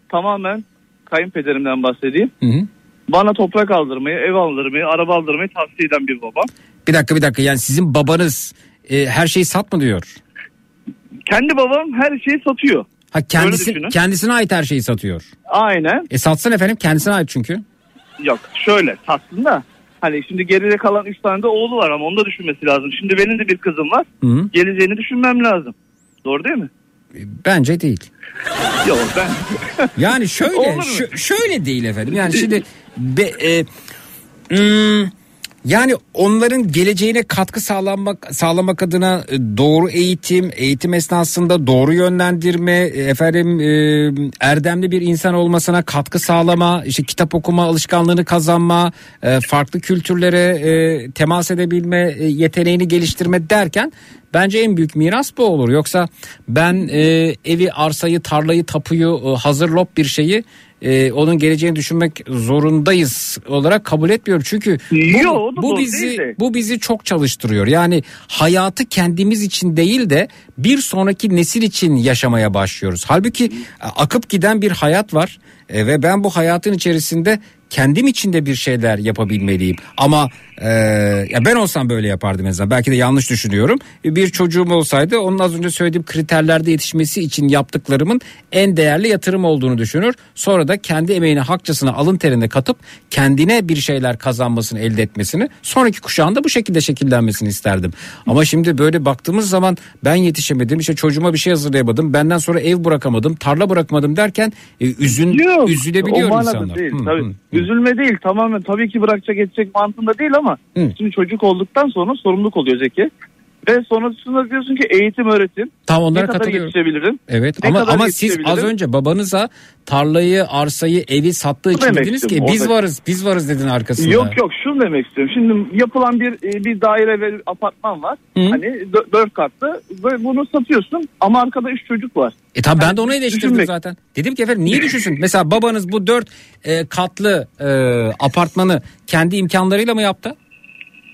Tamamen kayınpederimden bahsedeyim. Hı hı. Bana toprak aldırmayı, ev aldırmayı, araba aldırmayı tavsiye eden bir babam. Bir dakika bir dakika yani sizin babanız e, her şeyi satma diyor. Kendi babam her şeyi satıyor. Ha kendisi, kendisine ait her şeyi satıyor. Aynen. E satsın efendim kendisine ait çünkü. Yok şöyle aslında hani şimdi geride kalan 3 tane de oğlu var ama onu da düşünmesi lazım. Şimdi benim de bir kızım var. Hı. Geleceğini düşünmem lazım. Doğru değil mi? Bence değil. Yok ben Yani şöyle şö- şöyle değil efendim. Yani şimdi be, e, hmm, yani onların geleceğine katkı sağlamak sağlamak adına e, doğru eğitim, eğitim esnasında doğru yönlendirme, e, efendim e, erdemli bir insan olmasına katkı sağlama, işte kitap okuma alışkanlığını kazanma, e, farklı kültürlere e, temas edebilme e, yeteneğini geliştirme derken Bence en büyük miras bu olur. Yoksa ben e, evi, arsayı, tarlayı, tapuyu, e, hazır lop bir şeyi e, onun geleceğini düşünmek zorundayız olarak kabul etmiyorum. Çünkü bu, Yo, bu bizi bu bizi çok çalıştırıyor. Yani hayatı kendimiz için değil de bir sonraki nesil için yaşamaya başlıyoruz. Halbuki e, akıp giden bir hayat var E, ve ben bu hayatın içerisinde kendim için de bir şeyler yapabilmeliyim. Ama e, ya ben olsam böyle yapardım en azından. Belki de yanlış düşünüyorum. Bir çocuğum olsaydı onun az önce söylediğim kriterlerde yetişmesi için yaptıklarımın en değerli yatırım olduğunu düşünür. Sonra da kendi emeğini hakçasına alın terine katıp kendine bir şeyler kazanmasını elde etmesini sonraki kuşağında bu şekilde şekillenmesini isterdim. Ama şimdi böyle baktığımız zaman ben yetişemedim işte çocuğuma bir şey hazırlayamadım benden sonra ev bırakamadım tarla bırakmadım derken e, üzün, Yok, üzülebiliyor insanlar. Değil, Hı, tabii. hı. Üzülme değil tamamen tabii ki bırakacak edecek mantığında değil ama Hı. şimdi çocuk olduktan sonra sorumluluk oluyor Zeki. Ve sonrasında diyorsun ki eğitim öğretim. Tam onlara ne kadar yetişebilirim? Evet Ne ama ama siz az önce babanıza tarlayı, arsayı, evi sattığı için demek dediniz ki biz orada. varız, biz varız dedin arkasında. Yok yok şunu demek istiyorum. Şimdi yapılan bir e, bir daire ve apartman var. Hı. Hani dö- dört katlı ve bunu satıyorsun ama arkada üç çocuk var. E tamam ben de onu eleştirdim düşünmek. zaten. Dedim ki efendim niye düşünsün? Mesela babanız bu dört e, katlı e, apartmanı kendi imkanlarıyla mı yaptı?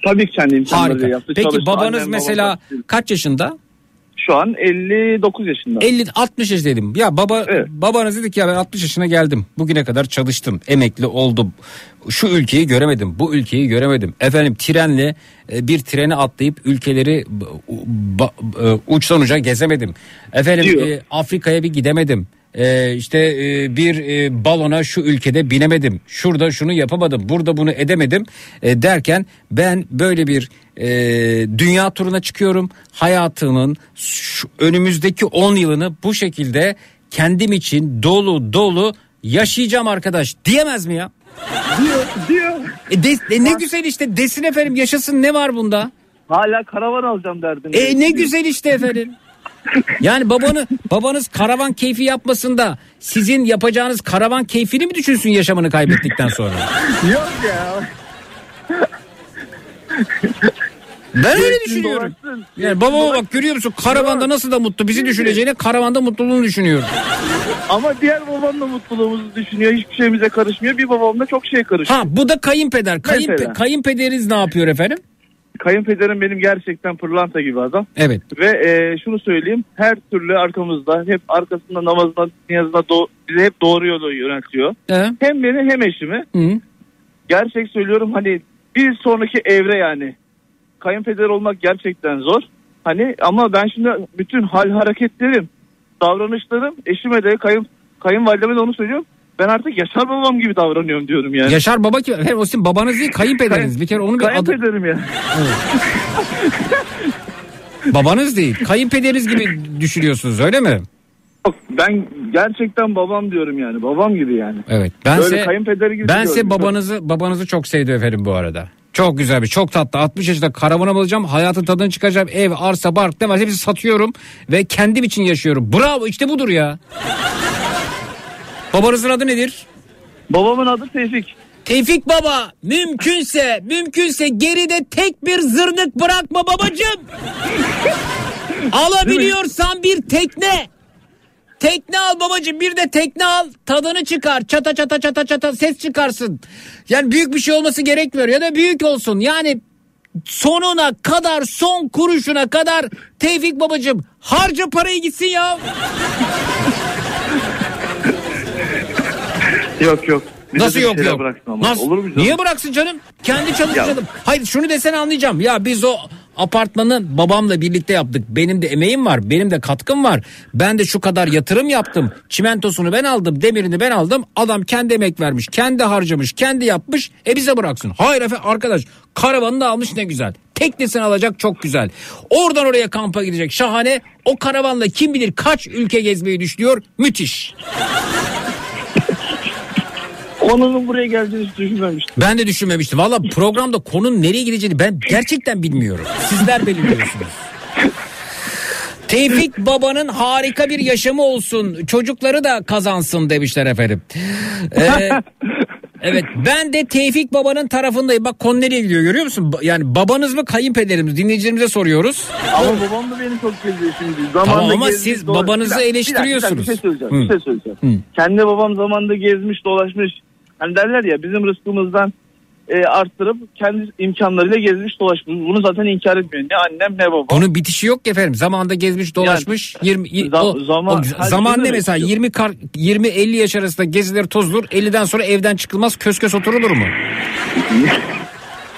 Tabii ki kendi imkanlarıyla Harika. yaptı. Peki çalıştı. babanız Annem, mesela babam- kaç yaşında? Şu an 59 yaşında. 50 60 yaş dedim. Ya baba Evet. babanız dedi ki ya ben 60 yaşına geldim. Bugüne kadar çalıştım. Emekli oldum. Şu ülkeyi göremedim. Bu ülkeyi göremedim. Efendim trenle e, bir trene atlayıp ülkeleri e, uçtan uca gezemedim. Efendim e, Afrika'ya bir gidemedim. E, işte e, bir e, balona şu ülkede binemedim. Şurada şunu yapamadım. Burada bunu edemedim. E, derken ben böyle bir e, dünya turuna çıkıyorum. Hayatımın şu, önümüzdeki 10 yılını bu şekilde kendim için dolu dolu yaşayacağım arkadaş diyemez mi ya? Diyor, diyor. E, de- e, ne güzel işte desin efendim yaşasın ne var bunda? Hala karavan alacağım derdim. E ne güzel işte efendim. Yani babanı babanız karavan keyfi yapmasında sizin yapacağınız karavan keyfini mi düşünsün yaşamını kaybettikten sonra? Yok ya. Ben öyle düşünüyorum. Yani babama bak görüyor musun karavanda nasıl da mutlu bizi düşüneceğine karavanda mutluluğunu düşünüyorum. Ama diğer babam da mutluluğumuzu düşünüyor. Hiçbir şeyimize karışmıyor. Bir babam da çok şey karışıyor. Ha bu da kayınpeder. Kayınpe, kayınpederiniz ne yapıyor efendim? Kayınpederim benim gerçekten pırlanta gibi adam. Evet. Ve e, şunu söyleyeyim. Her türlü arkamızda hep arkasında namazına niyazına do- bizi hep doğru yolu yöneltiyor. He? Hem beni hem eşimi. Hı. Gerçek söylüyorum hani bir sonraki evre yani. Kayınpeder olmak gerçekten zor. Hani ama ben şimdi bütün hal hareketlerim, davranışlarım eşime de kayın kayınvalideme de onu söylüyorum. Ben artık Yaşar babam gibi davranıyorum diyorum yani. Yaşar baba kim? Efendim o sizin babanız değil kayınpederiniz. Bir kere onun bir adı. Kayınpederim ya. Babanız değil. Kayınpederiniz gibi düşünüyorsunuz öyle mi? Yok, Ben gerçekten babam diyorum yani. Babam gibi yani. Evet. Ben Böyle kayınpederi gibi ben diyorum. size babanızı babanızı çok sevdim efendim bu arada. Çok güzel bir çok tatlı 60 yaşında karavanım alacağım hayatın tadını çıkaracağım ev arsa bark ne var hepsi satıyorum ve kendim için yaşıyorum bravo işte budur ya. Babanızın adı nedir? Babamın adı Tevfik. Tevfik baba mümkünse mümkünse geride tek bir zırnık bırakma babacığım. Alabiliyorsan bir tekne. Tekne al babacığım bir de tekne al tadını çıkar çata çata çata çata ses çıkarsın. Yani büyük bir şey olması gerekmiyor ya da büyük olsun yani sonuna kadar son kuruşuna kadar Tevfik babacığım harca parayı gitsin ya. Yok yok. Bize Nasıl yok yok? Nasıl? Olur mu canım? Niye bıraksın canım? Kendi çalışacağım. Ya. Hayır şunu desene anlayacağım. Ya biz o apartmanı babamla birlikte yaptık. Benim de emeğim var. Benim de katkım var. Ben de şu kadar yatırım yaptım. Çimentosunu ben aldım. Demirini ben aldım. Adam kendi emek vermiş. Kendi harcamış. Kendi yapmış. E bize bıraksın. Hayır efendim arkadaş. Karavanını da almış ne güzel. Teknesini alacak çok güzel. Oradan oraya kampa gidecek. Şahane. O karavanla kim bilir kaç ülke gezmeyi düşünüyor. Müthiş. Konunun buraya geleceğini hiç düşünmemiştim. Ben de düşünmemiştim. Valla programda konunun nereye gideceğini ben gerçekten bilmiyorum. Sizler belirliyorsunuz. Tevfik babanın harika bir yaşamı olsun. Çocukları da kazansın demişler efendim. Ee, evet ben de Tevfik babanın tarafındayım. Bak konu nereye gidiyor görüyor musun? Yani babanız mı kayınpederimiz dinleyicilerimize soruyoruz. Ama babam da beni çok geziyor şimdi. Zamanında Tamam ama gezmiş, siz dolaşmış. babanızı Bir dakika, bir dakika, eleştiriyorsunuz. Bir, dakika, bir şey söyleyeceğim. Hı. Bir şey söyleyeceğim. Kendi babam zamanında gezmiş dolaşmış. Hani derler ya bizim rızkımızdan e, arttırıp kendi imkanlarıyla gezmiş dolaşmış. Bunu zaten inkar etmiyor. Ne annem ne babam. Bunun bitişi yok ki efendim. Zamanda gezmiş dolaşmış. 20 Zam- o, zaman- o zaman ne mesela istiyor. 20 kar 20 50 yaş arasında gezilir tozulur. 50'den sonra evden çıkılmaz kös kös oturulur mu?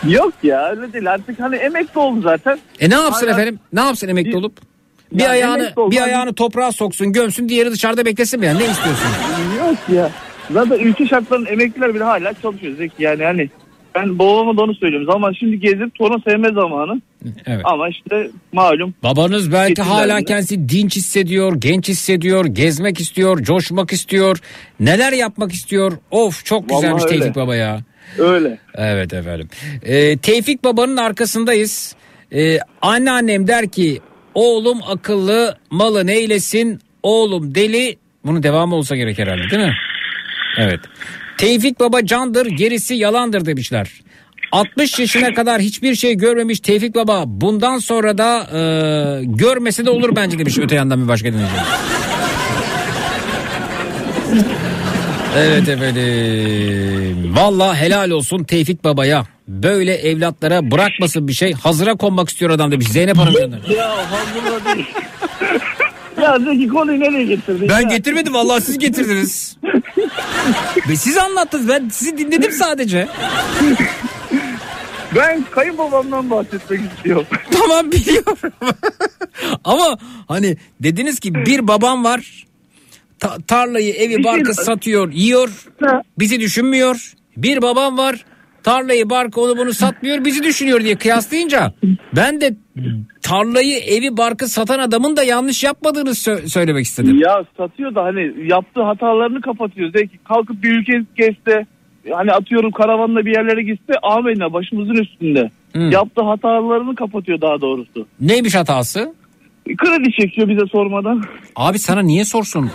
Yok ya öyle değil. Artık hani emekli oldu zaten. E ne yapsın Hala- efendim? Ne yapsın emekli Bir- olup? Bir Ya ayağını bir ayağını toprağa soksun, gömsün, diğeri dışarıda beklesin mi yani? Ne istiyorsun? Yok ya. Zaten ülke şartlarının emekliler bile hala çalışıyor Zeki. Yani hani ben babama da onu söylüyorum. Zaman şimdi gezip torun sevme zamanı. Evet. Ama işte malum. Babanız belki hala kendisi dinç hissediyor, genç hissediyor, gezmek istiyor, coşmak istiyor. Neler yapmak istiyor? Of çok güzelmiş Vallahi öyle. Tevfik Baba ya. Öyle. Evet efendim. Ee, Tevfik Baba'nın arkasındayız. Ee, anneannem der ki oğlum akıllı malı neylesin oğlum deli. Bunun devamı olsa gerek herhalde değil mi? Evet. Tevfik Baba candır gerisi yalandır demişler. 60 yaşına kadar hiçbir şey görmemiş Tevfik Baba bundan sonra da e, görmese de olur bence demiş öte yandan bir başka dinleyicimiz. Evet efendim. Valla helal olsun Tevfik Baba'ya. Böyle evlatlara bırakmasın bir şey. Hazıra konmak istiyor adam demiş. Zeynep Hanım. Ya hazırla değil. ya Zeki konuyu nereye getirdin? Ben ya? getirmedim vallahi siz getirdiniz. Ve siz anlattınız ben sizi dinledim sadece. Ben kayınbabamdan bahsetmek istiyorum. Tamam biliyorum. Ama hani dediniz ki bir babam var. Ta- tarlayı evi şey- barkı satıyor yiyor. Bizi düşünmüyor. Bir babam var. Tarlayı barkı onu bunu satmıyor bizi düşünüyor diye kıyaslayınca ben de tarlayı evi barkı satan adamın da yanlış yapmadığını sö- söylemek istedim. ya satıyor da hani yaptığı hatalarını kapatıyor. Zeki kalkıp bir ülke gezse hani atıyorum karavanla bir yerlere gitse amenna başımızın üstünde. Hı. Yaptığı hatalarını kapatıyor daha doğrusu. Neymiş hatası? Kredi çekiyor bize sormadan. Abi sana niye sorsun?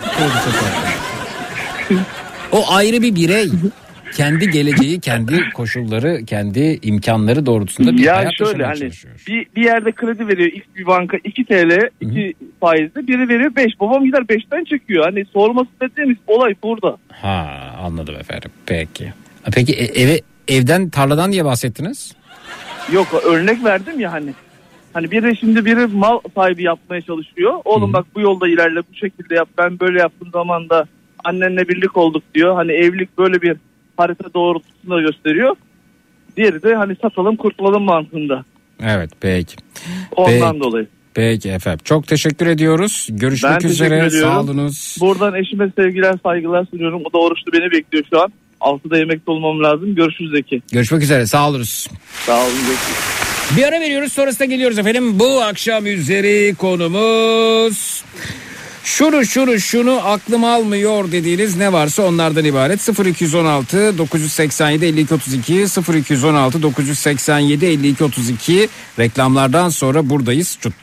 o ayrı bir birey. Kendi geleceği, kendi koşulları, kendi imkanları doğrultusunda bir ya hayat şöyle hani çalışıyor. bir, bir yerde kredi veriyor X bir banka 2 TL 2 faizle biri veriyor 5 babam gider 5'ten çekiyor hani sorması dediğimiz olay burada. Ha anladım efendim. Peki. Peki e- eve evden tarladan diye bahsettiniz? Yok örnek verdim ya hani. Hani biri şimdi biri mal sahibi yapmaya çalışıyor. Oğlum bak bu yolda ilerle bu şekilde yap. Ben böyle yaptığım zaman da annenle birlik olduk diyor. Hani evlilik böyle bir harita doğrultusunda gösteriyor. Diğeri de hani satalım kurtulalım mantığında. Evet peki. Ondan Peki. dolayı. Peki efendim. Çok teşekkür ediyoruz. Görüşmek Ben üzere. ediyorum. Sağ olunuz. Buradan eşime sevgiler saygılar sunuyorum. O da oruçlu beni bekliyor şu an. Altıda yemekte olmam lazım. Görüşürüz Zeki. Görüşmek üzere. Sağ oluruz. Sağ olun Zeki. Bir ara veriyoruz sonrasında geliyoruz efendim. Bu akşam üzeri konumuz Şunu şunu şunu aklım almıyor dediğiniz ne varsa onlardan ibaret. 0216 987 52 32 0216 987 52 32 reklamlardan sonra buradayız. Çut.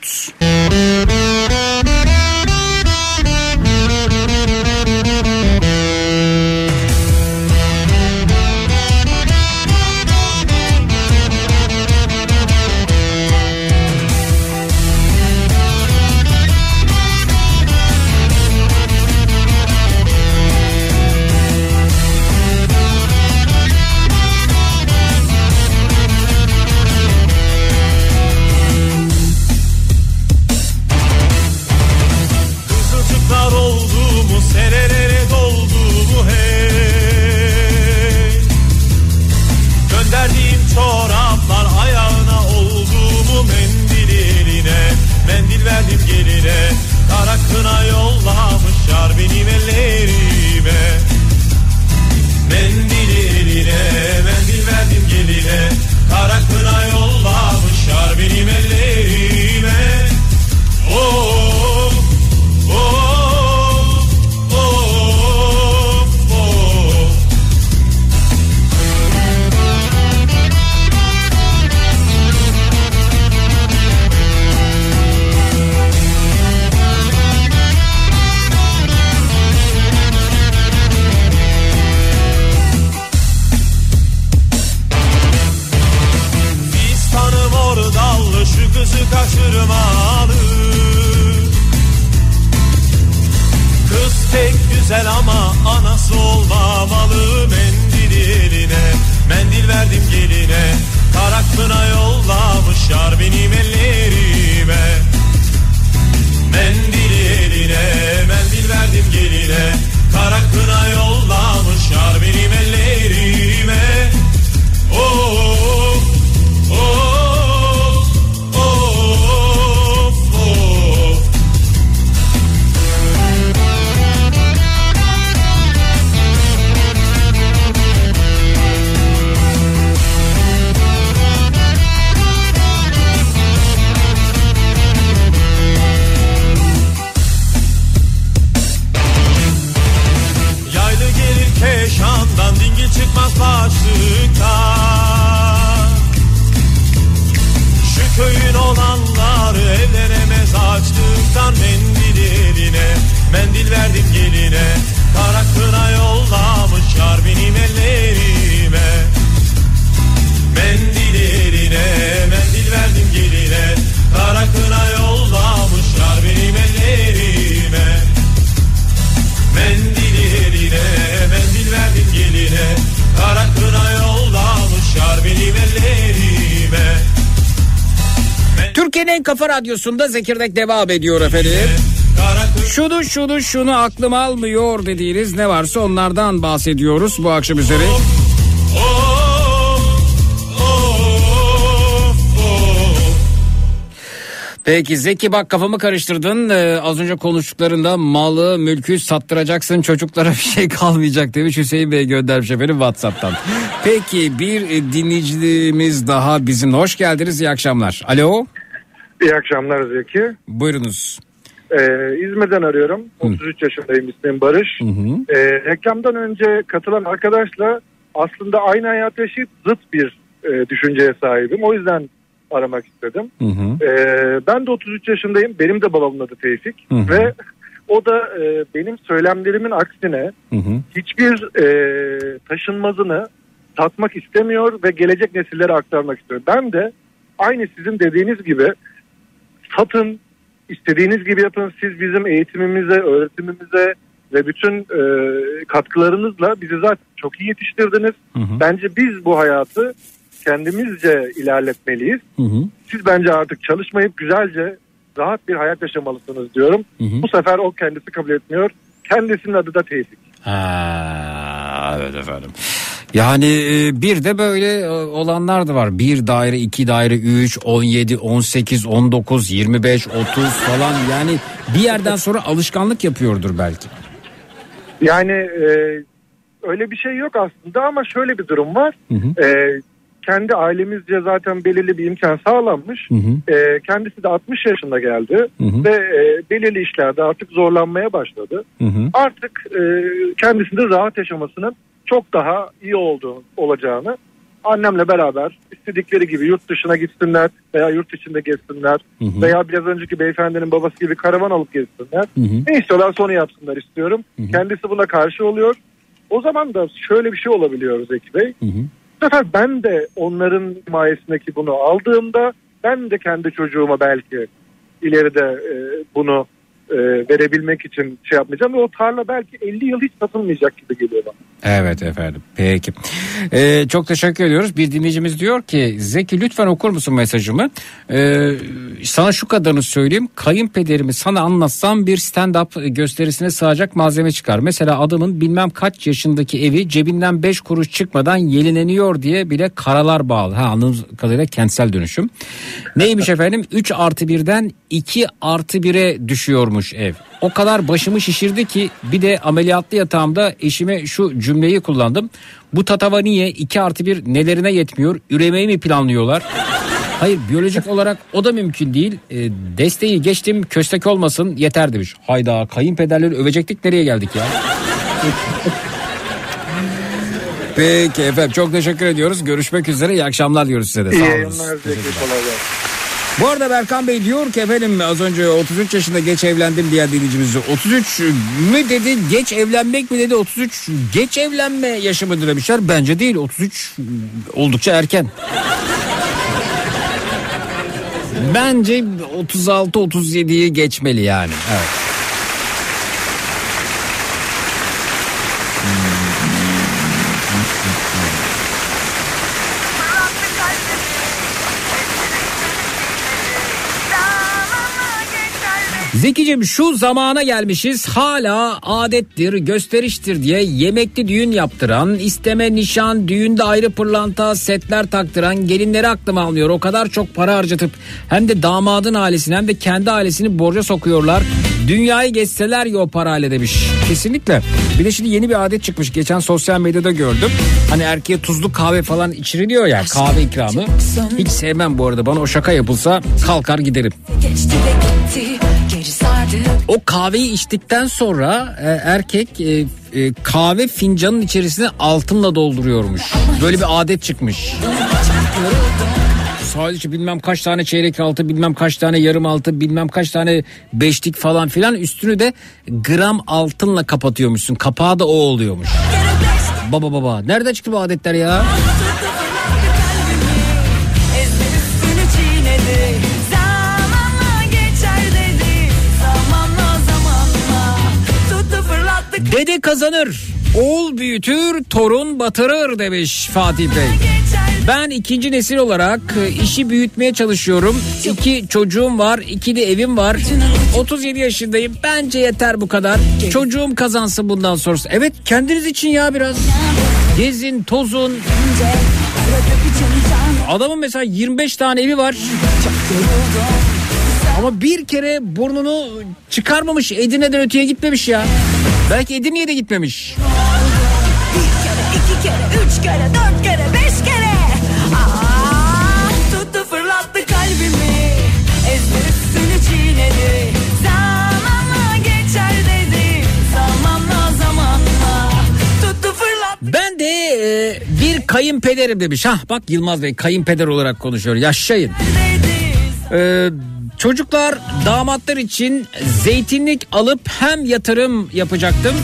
Radyosunda Zekirdek devam ediyor efendim. Şunu şunu şunu aklım almıyor dediğiniz ne varsa onlardan bahsediyoruz bu akşam üzeri. Peki Zeki bak kafamı karıştırdın. Ee, az önce konuştuklarında malı mülkü sattıracaksın çocuklara bir şey kalmayacak demiş Hüseyin Bey göndermiş efendim Whatsapp'tan. Peki bir e, dinleyicimiz daha bizimle hoş geldiniz iyi akşamlar. Alo İyi akşamlar Zeki. buyurunuz. Ee, İzmir'den arıyorum. 33 yaşındayım ismim Barış. Ee, reklamdan önce katılan arkadaşla aslında aynı hayat yaşayıp zıt bir e, düşünceye sahibim. O yüzden aramak istedim. Ee, ben de 33 yaşındayım. Benim de babamın adı Tevfik. Hı hı. Ve o da e, benim söylemlerimin aksine hiçbir e, taşınmazını satmak istemiyor ve gelecek nesillere aktarmak istiyor. Ben de aynı sizin dediğiniz gibi satın, istediğiniz gibi yapın. Siz bizim eğitimimize, öğretimimize ve bütün e, katkılarınızla bizi zaten çok iyi yetiştirdiniz. Bence biz bu hayatı kendimizce ilerletmeliyiz. Siz bence artık çalışmayıp güzelce rahat bir hayat yaşamalısınız diyorum. Bu sefer o kendisi kabul etmiyor. Kendisinin adı da Tevfik. Ha, evet efendim. Yani e, bir de böyle e, olanlar da var. Bir daire, iki daire, üç, on yedi, on sekiz, on dokuz, yirmi beş, otuz falan. Yani bir yerden sonra alışkanlık yapıyordur belki. Yani e, öyle bir şey yok aslında ama şöyle bir durum var. E, kendi ailemizce zaten belirli bir imkan sağlanmış. hı. E, kendisi de 60 yaşında geldi Hı hı. ve e, belirli işlerde artık zorlanmaya başladı. Hı hı. Artık e, kendisinde rahat yaşamasının çok daha iyi olduğu olacağını annemle beraber istedikleri gibi yurt dışına gitsinler veya yurt içinde gezsinler Hı hı. veya biraz önceki beyefendinin babası gibi karavan alıp gezsinler. Hı hı. Ne istiyorlarsa onu yapsınlar istiyorum. Kendisi buna karşı oluyor. O zaman da şöyle bir şey olabiliyor Zeki Bey. Hı hı. Bu sefer ben de onların himayesindeki bunu aldığımda ben de kendi çocuğuma belki ileride e, bunu e, verebilmek için şey yapmayacağım ve o tarla belki 50 yıl hiç satılmayacak gibi geliyor bana. Evet efendim peki. Ee, çok teşekkür ediyoruz. Bir dinleyicimiz diyor ki Zeki lütfen okur musun mesajımı? Ee, sana şu kadarını söyleyeyim. Kayınpederimi sana anlatsam bir stand-up gösterisine sığacak malzeme çıkar. Mesela adamın bilmem kaç yaşındaki evi cebinden 5 kuruş çıkmadan yelineniyor diye bile karalar bağlı. Ha anladığım kadarıyla kentsel dönüşüm. Neymiş efendim? 3 artı 1'den 2 artı 1'e düşüyormuş ev. O kadar başımı şişirdi ki bir de ameliyatlı yatağımda eşime şu cümleyi kullandım. Bu tatava niye 2 artı 1 nelerine yetmiyor? Üremeyi mi planlıyorlar? Hayır biyolojik olarak o da mümkün değil. E, desteği geçtim köstek olmasın yeter demiş. Hayda kayınpederleri övecektik nereye geldik ya? Peki efendim çok teşekkür ediyoruz. Görüşmek üzere iyi akşamlar diyoruz size de. Sağ İyi olun. yayınlar Zeki kolay gelsin. Bu arada Berkan Bey diyor ki efendim az önce 33 yaşında geç evlendim diye dinleyicimiz 33 mü dedi geç evlenmek mi dedi 33 geç evlenme yaşı mıdır demişler. Bence değil 33 oldukça erken. Bence 36-37'yi geçmeli yani. Evet. Zekicim şu zamana gelmişiz hala adettir gösteriştir diye yemekli düğün yaptıran isteme nişan düğünde ayrı pırlanta setler taktıran gelinleri aklıma almıyor. O kadar çok para harcatıp hem de damadın ailesini hem de kendi ailesini borca sokuyorlar. Dünyayı geçseler ya o parayla demiş. Kesinlikle. Bir de şimdi yeni bir adet çıkmış. Geçen sosyal medyada gördüm. Hani erkeğe tuzlu kahve falan içiriliyor ya kahve ikramı. Hiç sevmem bu arada. Bana o şaka yapılsa kalkar giderim. Geçti ve gitti O kahveyi içtikten sonra e, erkek e, e, kahve fincanın içerisine altınla dolduruyormuş. Böyle bir adet çıkmış. Sadece bilmem kaç tane çeyrek altı bilmem kaç tane yarım altı bilmem kaç tane beşlik falan filan üstünü de gram altınla kapatıyormuşsun. Kapağı da o oluyormuş. Baba baba nereden çıktı bu adetler ya? Dede kazanır. Oğul büyütür, torun batırır demiş Fatih Bey. Ben ikinci nesil olarak e, işi büyütmeye çalışıyorum. İki çocuğum var, iki de evim var. 37 yaşındayım. Bence yeter bu kadar. Çocuğum kazansın bundan sonrası. Evet kendiniz için ya biraz. Gezin, tozun. Adamın mesela 25 tane evi var. Ama bir kere burnunu çıkarmamış. Edirne'den öteye gitmemiş ya. Belki Edirne'ye de gitmemiş. Bir kere, iki kere, üç kere, dört kere, beş kere. Aa, tuttu fırlattı kalbimi. Ezber üstünü çiğnedi. Zamanla geçer dedi. Zamanla zamanla. Tuttu fırlattı. Ben de e, bir kayınpederim demiş. Hah bak Yılmaz Bey kayınpeder olarak konuşuyor. Yaşayın. Ee, çocuklar damatlar için zeytinlik alıp hem yatırım yapacaktım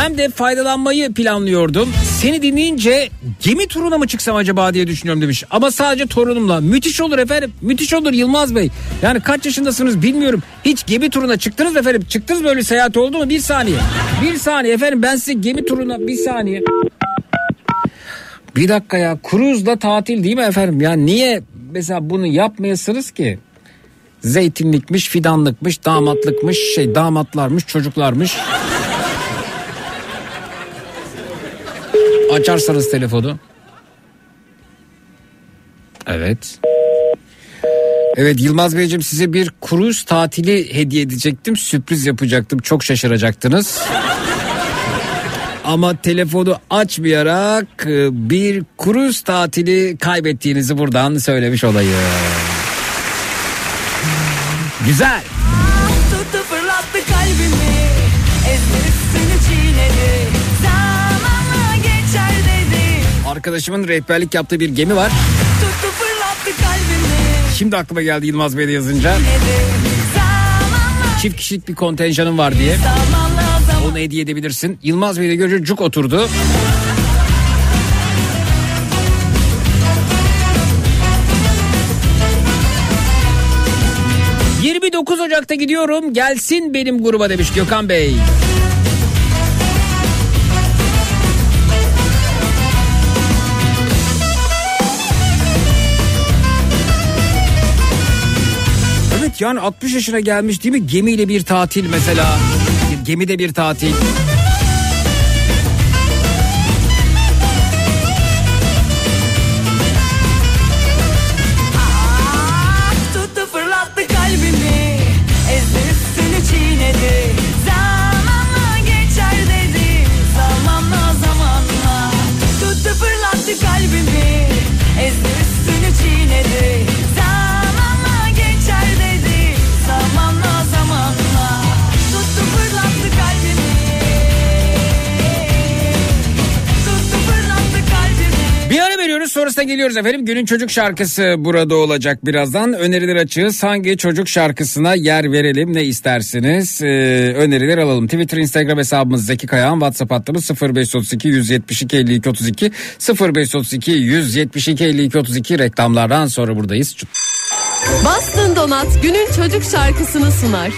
hem de faydalanmayı planlıyordum. Seni dinleyince gemi turuna mı çıksam acaba diye düşünüyorum demiş. Ama sadece torunumla. Müthiş olur efendim. Müthiş olur Yılmaz Bey. Yani kaç yaşındasınız bilmiyorum. Hiç gemi turuna çıktınız efendim? Çıktınız böyle seyahat oldu mu? Bir saniye. Bir saniye efendim ben size gemi turuna bir saniye. Bir dakika ya kruzla tatil değil mi efendim? Ya niye mesela bunu yapmayasınız ki? Zeytinlikmiş, fidanlıkmış, damatlıkmış, şey damatlarmış, çocuklarmış. Açarsanız telefonu. Evet. Evet Yılmaz Beyciğim size bir kruz tatili hediye edecektim. Sürpriz yapacaktım. Çok şaşıracaktınız. ama telefonu açmayarak e, bir kruz tatili kaybettiğinizi buradan söylemiş olayım. Güzel. Tuttu fırlattı kalbimi Ezdi üstünü çiğnedi Zamanla geçer dedi Arkadaşımın rehberlik yaptığı bir gemi var. Tuttu fırlattı kalbimi Şimdi aklıma geldi Yılmaz Bey de yazınca. Zamanla Çift kişilik bir kontenjanım var diye. Zamanla zaman Onu hediye edebilirsin. Yılmaz Bey de görünce cuk oturdu. ...29 Ocak'ta gidiyorum... ...gelsin benim gruba demiş Gökhan Bey. Evet yani 60 yaşına gelmiş değil mi? Gemiyle bir tatil mesela. Gemide bir tatil. Ara veriyoruz sonrasında geliyoruz efendim. Günün çocuk şarkısı burada olacak birazdan. Öneriler açığız. Hangi çocuk şarkısına yer verelim ne istersiniz? Ee, öneriler alalım. Twitter, Instagram hesabımız Zeki Kayağan. WhatsApp hattımız 0532 172 52 32 0532 172 52 32 reklamlardan sonra buradayız. Bastın Donat günün çocuk şarkısını sunar.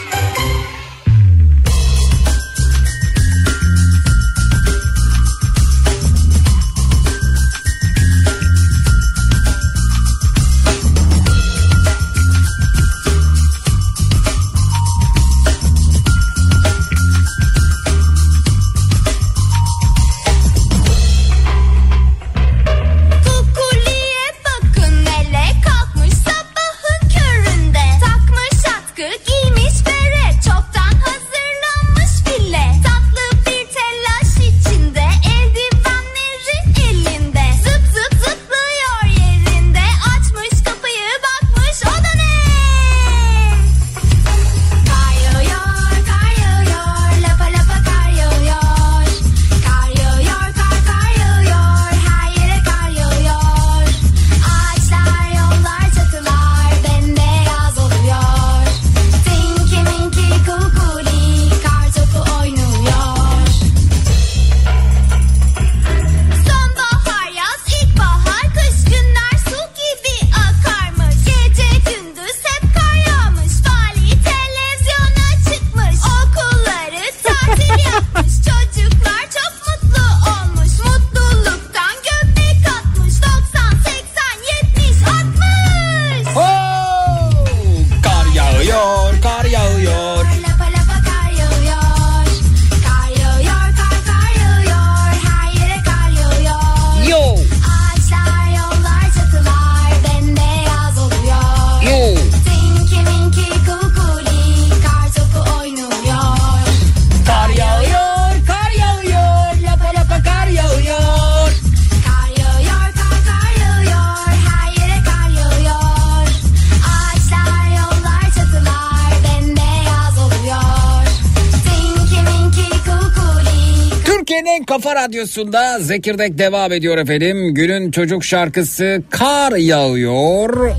Radyosunda Zekirdek devam ediyor efendim. Günün çocuk şarkısı Kar Yağıyor.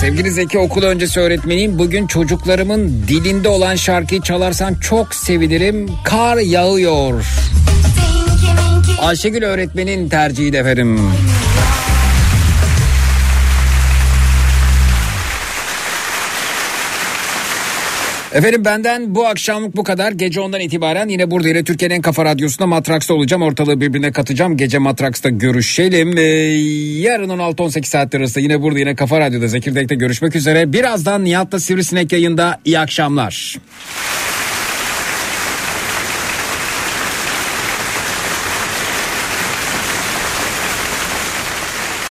Sevgili Zeki okul öncesi öğretmeniyim. Bugün çocuklarımın dilinde olan şarkıyı çalarsan çok sevinirim. Kar yağıyor. Ayşegül öğretmenin tercihi de efendim. Efendim benden bu akşamlık bu kadar. Gece ondan itibaren yine burada yine Türkiye'nin en kafa radyosunda Matraks'ta olacağım. Ortalığı birbirine katacağım. Gece Matraks'ta görüşelim. Ee, yarın 16-18 saat arası yine burada yine Kafa Radyo'da Zekirdek'te görüşmek üzere. Birazdan Nihat'la Sivrisinek yayında. İyi akşamlar.